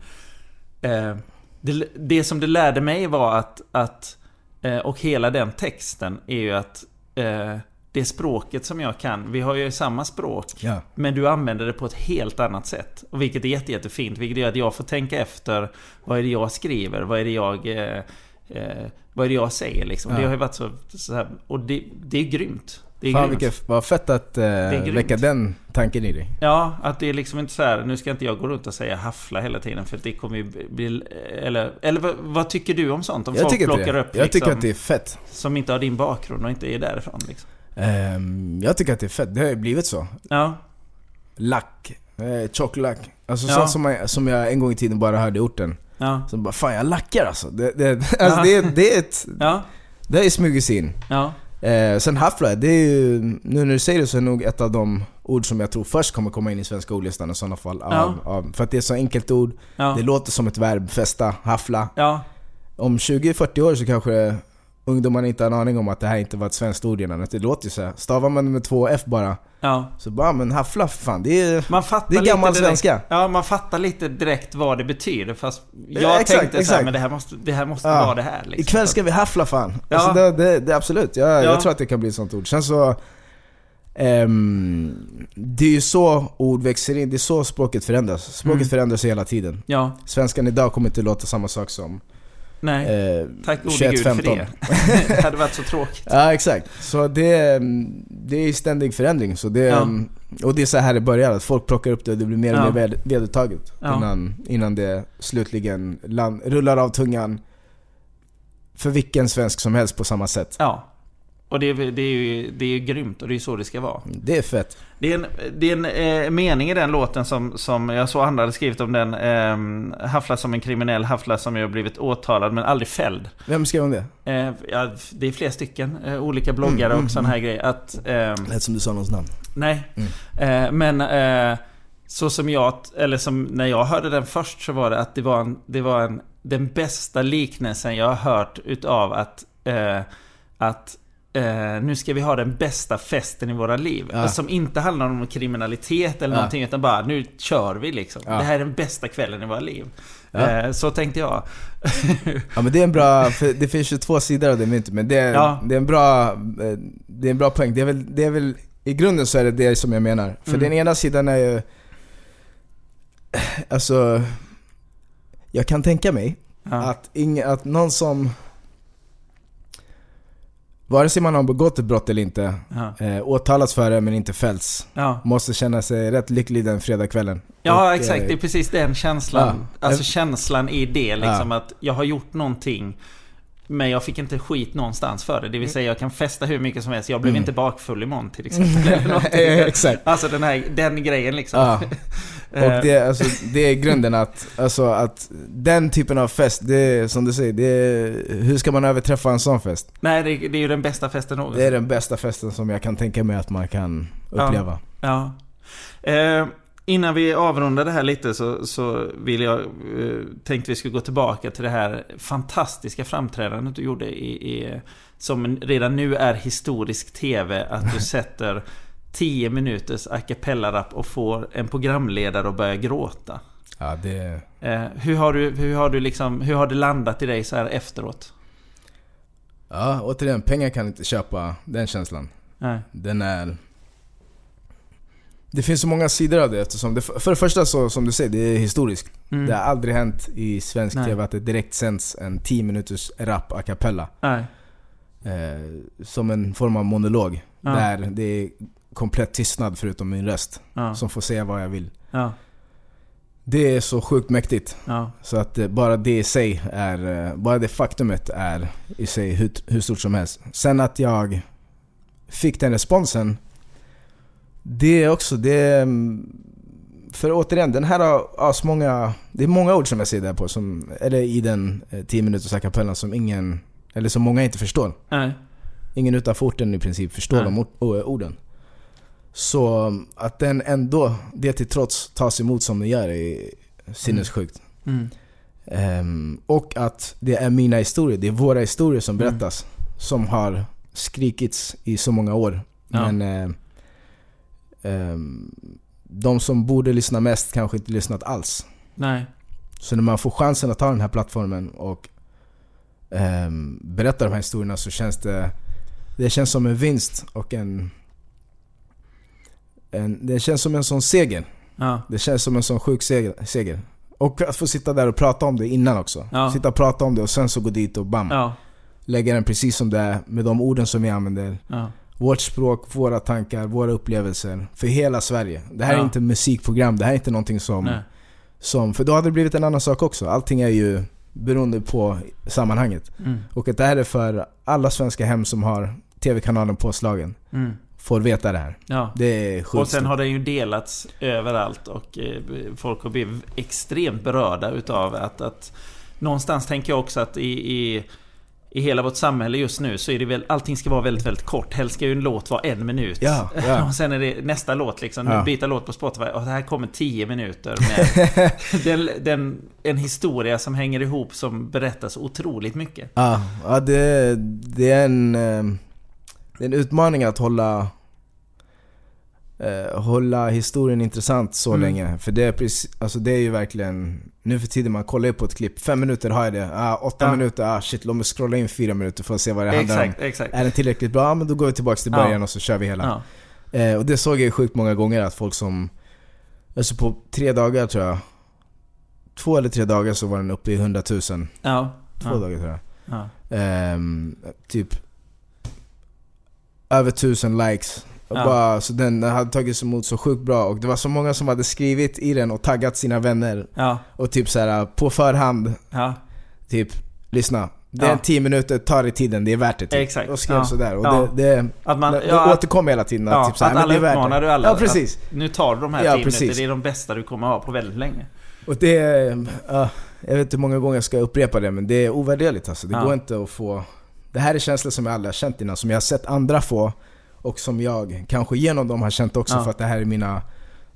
eh, det, det som det lärde mig var att, att eh, och hela den texten är ju att eh, det språket som jag kan, vi har ju samma språk. Ja. Men du använder det på ett helt annat sätt. Och vilket är jätte, jättefint. Vilket gör att jag får tänka efter. Vad är det jag skriver? Vad är det jag... Eh, vad är det jag säger liksom? Ja. Det har ju varit så, så här, Och det, det är grymt. Det är Fan grymt. vilket, vad fett att eh, väcka den tanken i dig. Ja, att det är liksom inte så här, nu ska inte jag gå runt och säga haffla hela tiden för det kommer ju bli... Eller, eller vad, vad tycker du om sånt? Om Jag folk plockar det. upp jag liksom, tycker att det är fett. som inte har din bakgrund och inte är därifrån liksom. Ehm, jag tycker att det är fett. Det har ju blivit så. Ja, Lack. Eh, tjocklack. Alltså Ja. sånt som, som jag en gång i tiden bara hörde i orten. Ja, Som bara 'Fan jag lackar alltså' Det, det, alltså det, är- det är ett... ja, Det har ju smugit sig in. ja, Eh, sen haffla, det är ju... Nu när du säger det så är det nog ett av de ord som jag tror först kommer komma in i svenska ordlistan i sådana fall. Av, Ja. av, för att det är så enkelt ord. ja, Det låter som ett verb, festa, haffla. ja, Om 20-40 år så kanske ungdomarna inte har en aning om att det här inte var ett svenskt ord innan. Det låter ju så här. Stavar man med två F bara, ja. så bara men haffla för fan. Det är, Man fattar det är gammal direkt- svenska. Ja, man fattar lite direkt vad det betyder. Fast jag Ja, exakt, tänkte så här, exakt. men det här måste, det här måste Ja. vara det här. Liksom. Ikväll ska vi haffla fan. Ja. Alltså det, det, det, absolut, jag, Ja. jag tror att det kan bli ett sånt ord. Sen så... ehm, det är ju så ord växer in, det är så språket förändras. Språket Mm. förändras hela tiden. Ja, Svenskan idag kommer inte låta samma sak som nej. eh, Tack gode 21, gud för 15. det. det hade varit så tråkigt. Ja exakt. Så det, mm, det är ständig förändring. Så det, Ja. mm, Och det är så här det börjar, att folk plockar upp det och det blir mer och Ja. mer ved- vedertaget. Ja. Innan, innan det slutligen land, rullar av tungan för vilken svensk som helst på samma sätt. Ja. Och det, är- det, är ju, det är ju grymt och det är ju så det ska vara. Det är fett. Det är en, det är en eh, mening i den låten som, som jag såg andra hade skrivit om den. Eh, haffla som en kriminell, haffla som har blivit åtalad men aldrig fälld. Vem skrev om det? Eh, ja, det är flera stycken eh, olika bloggare Mm, mm, och sådana här grejer. Att, ehm, Lät som du sa någons namn. Nej. Mm. Eh, men eh, så som jag, eller som när jag hörde den först så var det att det var, en, det var en, den bästa liknelsen jag har hört utav att, eh, att eh, nu ska vi ha den bästa festen i våra liv. Ja. Som inte handlar om kriminalitet eller Ja. någonting utan bara nu kör vi liksom. Ja. Det här är den bästa kvällen i våra liv. Ja. Eh, så tänkte jag. Ja men det är en bra, det finns ju två sidor av det myntet men det är, det är en bra, eh, det är en bra poäng. Det är väl, det är väl, i grunden så är det det som jag menar. För Mm. den ena sidan är ju, alltså, jag kan tänka mig att, ing, att någon som vare sig man har begått ett brott eller inte, Ja. eh, åtalats för det men inte fällts, Ja. måste känna sig rätt lycklig den fredagskvällen. Ja, Och, exakt. eh, Det är precis den känslan. Ja. Alltså känslan i det liksom att jag har gjort någonting men jag fick inte skit någonstans för det. Det vill säga jag kan festa hur mycket som helst. Jag blev Mm. inte bakfull imorgon till exempel. Exakt. Alltså den, här, den grejen liksom. Ja. Eh, Och det, alltså, det är grunden att, alltså, att den typen av fest, det är som du säger, det är, hur ska man överträffa en sån fest? Nej, det, det är ju den bästa festen någonsin. Det är den bästa festen som jag kan tänka mig att man kan uppleva. Ja. Eh, innan vi avrundar det här lite så, så vill jag, eh, tänkte vi skulle gå tillbaka till det här fantastiska framträdandet du gjorde i, i som redan nu är historisk TV. Att du sätter 10 minuters a cappella-rap och får en programledare att börja gråta. Ja, det, Eh, hur, har du, hur, har du liksom, hur har det landat i dig så här efteråt? ja, återigen, pengar kan inte köpa den känslan. Nej. Den är... Det finns så många sidor av det eftersom det, för det första så, som du säger, det är historiskt. Mm. Det har aldrig hänt i svensk Nej. TV att det direkt sänds en 10 minuters rap a cappella. Nej. Eh, som en form av monolog. Ja. Där det är komplett tystnad förutom min röst. Ja. Som får säga vad jag vill. Ja. Det är så sjukt mäktigt. Så att eh, bara det i sig är, eh, bara det faktumet är i sig hur, hur stort som helst. Sen att jag fick den responsen, det är också, det är, mm, För återigen, den här har asmånga, det är många ord som jag ser där på, som, eller i den eh, 10 minuters a cappella som ingen, eller som många inte förstår. Nej. Ingen utanför orten i princip förstår Nej. de orden. Så um, att den ändå, det till trots, tas emot som den gör är sinnessjukt. Mm. Ehm, och att det är mina historier, det är våra historier som Mm. berättas. Som har skrikits i så många år. Ja. Men eh, ehm, de som borde lyssna mest kanske inte lyssnat alls. Nej. Så när man får chansen att ta den här plattformen och ehm, berätta de här historierna så känns det Det känns som en vinst och en, en Det känns som en sån seger. Ja. Det känns som en sån sjuk seger. seger. Och att få sitta där och prata om det innan också. Ja. Sitta och prata om det och sen så gå dit och bam. Ja. Lägga den precis som det är med de orden som vi använder. Vårt språk, våra tankar, våra upplevelser. För hela Sverige. Det här Ja. är inte musikprogram, det här är inte någonting som Nej. som, för då hade det blivit en annan sak också. Allting är ju beroende på sammanhanget. Mm. Och att det här är för alla svenska hem som har TV-kanalen påslagen. Mm. Får veta det här. Ja. Det är sjukt Och sen har den ju delats överallt och eh, folk har blivit extremt berörda utav att, att Någonstans tänker jag också att i, i, i hela vårt samhälle just nu så är det väl Allting ska vara väldigt, väldigt kort. Helst ska ju en låt vara en minut. Ja, ja. och sen är det nästa låt liksom. Ja. Byta låt på Spotify och det här kommer 10 minuter med den, den, en historia som hänger ihop som berättas otroligt mycket. Ja, ja det, det är en... eh, Det är en utmaning att hålla... eh, hålla historien intressant så Mm. länge. För det är, precis, alltså det är ju verkligen... Nu för tiden, man kollar ju på ett klipp. Fem minuter har jag det. Ah, åtta Ja. minuter, ah shit låt mig scrolla in fyra minuter för att se vad det handlar Exakt, om. exakt. Är den tillräckligt bra? Ja, men då går vi tillbaka till Ja. början och så kör vi hela. Ja. Eh, och det såg jag ju sjukt många gånger att folk som... Alltså på tre dagar tror jag. Två eller tre dagar så var den uppe i 100 000. Två Ja. Ja. dagar tror jag. Ja. Ehm, typ över tusen likes. Ja. bara, så den hade tagits emot så sjukt bra och det var så många som hade skrivit i den och taggat sina vänner. Ja. Och typ så här på förhand, Ja. typ lyssna. Det är Ja. en 10 minuter, ta det tiden, det är värt det. Typ. Exakt. Och skrev Ja. sådär. Och det, det, Att man, det, ja, att- återkom hela tiden. Ja, typ så här, att alla uppmanar du alla. Ja precis. Att, nu tar du de här Ja, 10 precis. minuter. Det är de bästa du kommer ha på väldigt länge. Och det ja, jag vet inte hur många gånger jag ska upprepa det men det är ovärderligt alltså. Det går inte att få... Det här är känslor som jag aldrig har känt innan, som jag har sett andra få och som jag kanske genom dem har känt också Ja. för att det här är mina...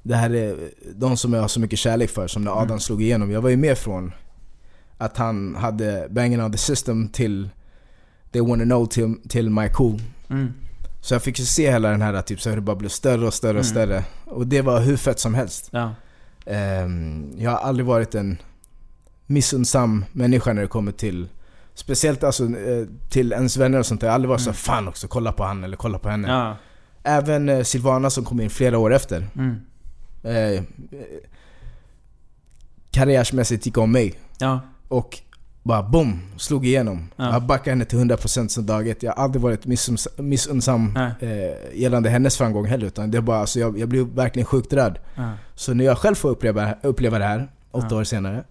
Det här är de som jag har så mycket kärlek för, som när Adam Mm. slog igenom. Jag var ju med från att han hade Banging on the system till They wanna know till, till My Cool. Mm. Så jag fick ju se hela den här typ så hur det bara blev större och större och Mm. större. Och det var hur fett som helst. Ja. Ehm, jag har aldrig varit en missundsam människa när det kommer till Speciellt alltså eh, till ens vänner och sånt där. Jag har aldrig varit så fan också, kolla på han eller kolla på henne. Mm. Ja. Även eh, Silvana som kom in flera år efter. Mm. Eh, eh, karriärsmässigt gick om mig. Ja. Och bara boom, slog igenom. Ja. Jag backade henne till 100% sen dag ett. Jag har aldrig varit missunns- missunnsam eh, gällande hennes framgång heller. Utan det är bara, alltså, jag, jag blev verkligen sjukt rädd. Ja. Så när jag själv får uppleva, uppleva det här, åtta år senare.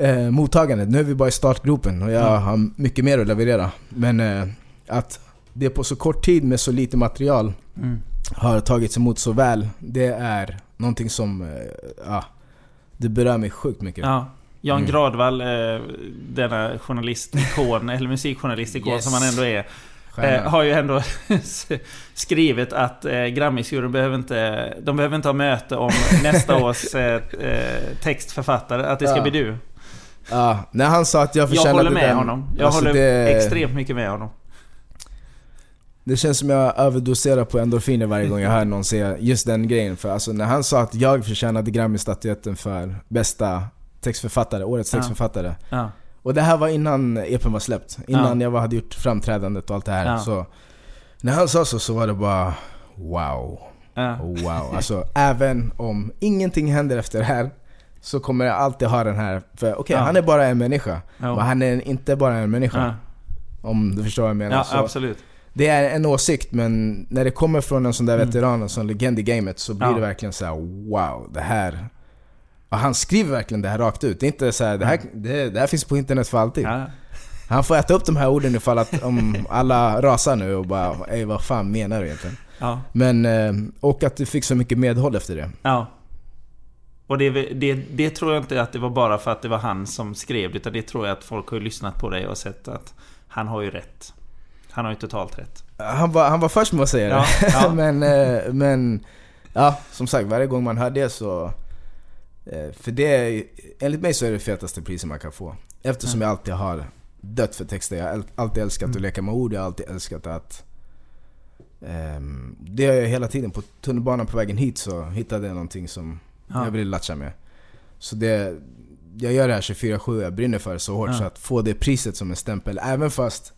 Eh, mottagandet, nu är vi bara i startgropen och jag Ja. har mycket mer att leverera. Men eh, att det på så kort tid med så lite material Mm. har tagits emot så väl, det är någonting som, eh, ja, det berör mig sjukt mycket. Ja. Jan Mm. Gradvall, eh, denna journalistikon, eller musikjournalistikon Yes. som han ändå är. Eh, har ju ändå skrivit att eh, Grammisjuryn behöver inte, de behöver inte ha möte om nästa års eh, eh, textförfattare, att det ska Ja. bli du. Ja, när han sa att jag Jag förtjänade håller med den, honom. Jag alltså håller det, extremt mycket med honom. Det känns som jag överdoserar på endorfiner varje gång jag hör någon säga just den grejen. För alltså när han sa att jag förtjänade Grammy-statyetten för bästa textförfattare, årets Ja. textförfattare. Ja. Och det här var innan EPn var släppt. Innan Ja. jag hade gjort framträdandet och allt det här. Ja. Så när han sa så, så var det bara wow. Ja. Wow. Alltså även om ingenting händer efter det här så kommer jag alltid ha den här. För okej, Ja. han är bara en människa. Ja. Men han är inte bara en människa. Om du förstår vad jag menar. Ja, så absolut. det är en åsikt, men när det kommer från en sån där veteran, en sån legend i gamet, så blir Mm. Det verkligen så här: wow, det här... Ja, han skriver verkligen det här rakt ut. Det är inte så här, det, här, det, det här finns på internet för alltid. Han får äta upp de här orden ifall att om alla rasar nu och bara Ey vad fan menar du egentligen? Ja. Men, eh, och att du fick så mycket medhåll efter det. ja. Och det, det, det tror jag inte att det var bara för att det var han som skrev Utan det tror jag att folk har lyssnat på dig och sett att han har ju rätt. Han har ju totalt rätt. Han var, han var först med att säga Ja, det. ja. men, eh, men ja, som sagt, varje gång man hör det så... eh, För det, enligt mig så är det fetaste priset man kan få. Eftersom jag alltid har dött för texter. Jag har al- alltid älskat Mm. att leka med ord, jag har alltid älskat att... ehm, det gör jag hela tiden. På tunnelbanan på vägen hit så hittade jag någonting som Ja. Jag vill latcha mer. Så det, jag gör det här 24-7, jag brinner för det så hårt. Ja. Så att få det priset som en stämpel, även fast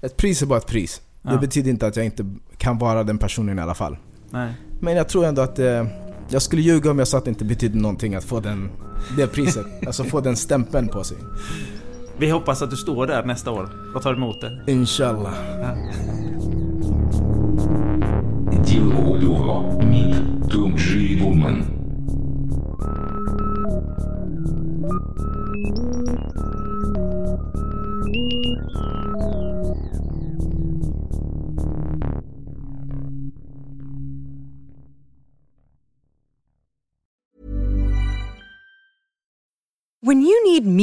ett pris är bara ett pris. Ja. Det betyder inte att jag inte kan vara den personen i alla fall. Nej. Men jag tror ändå att eh, jag skulle ljuga om jag sa att det inte betydde någonting att få den, det priset. alltså få den stämpeln på sig. Vi hoppas att du står där nästa år och tar emot det. Inshallah. Ja.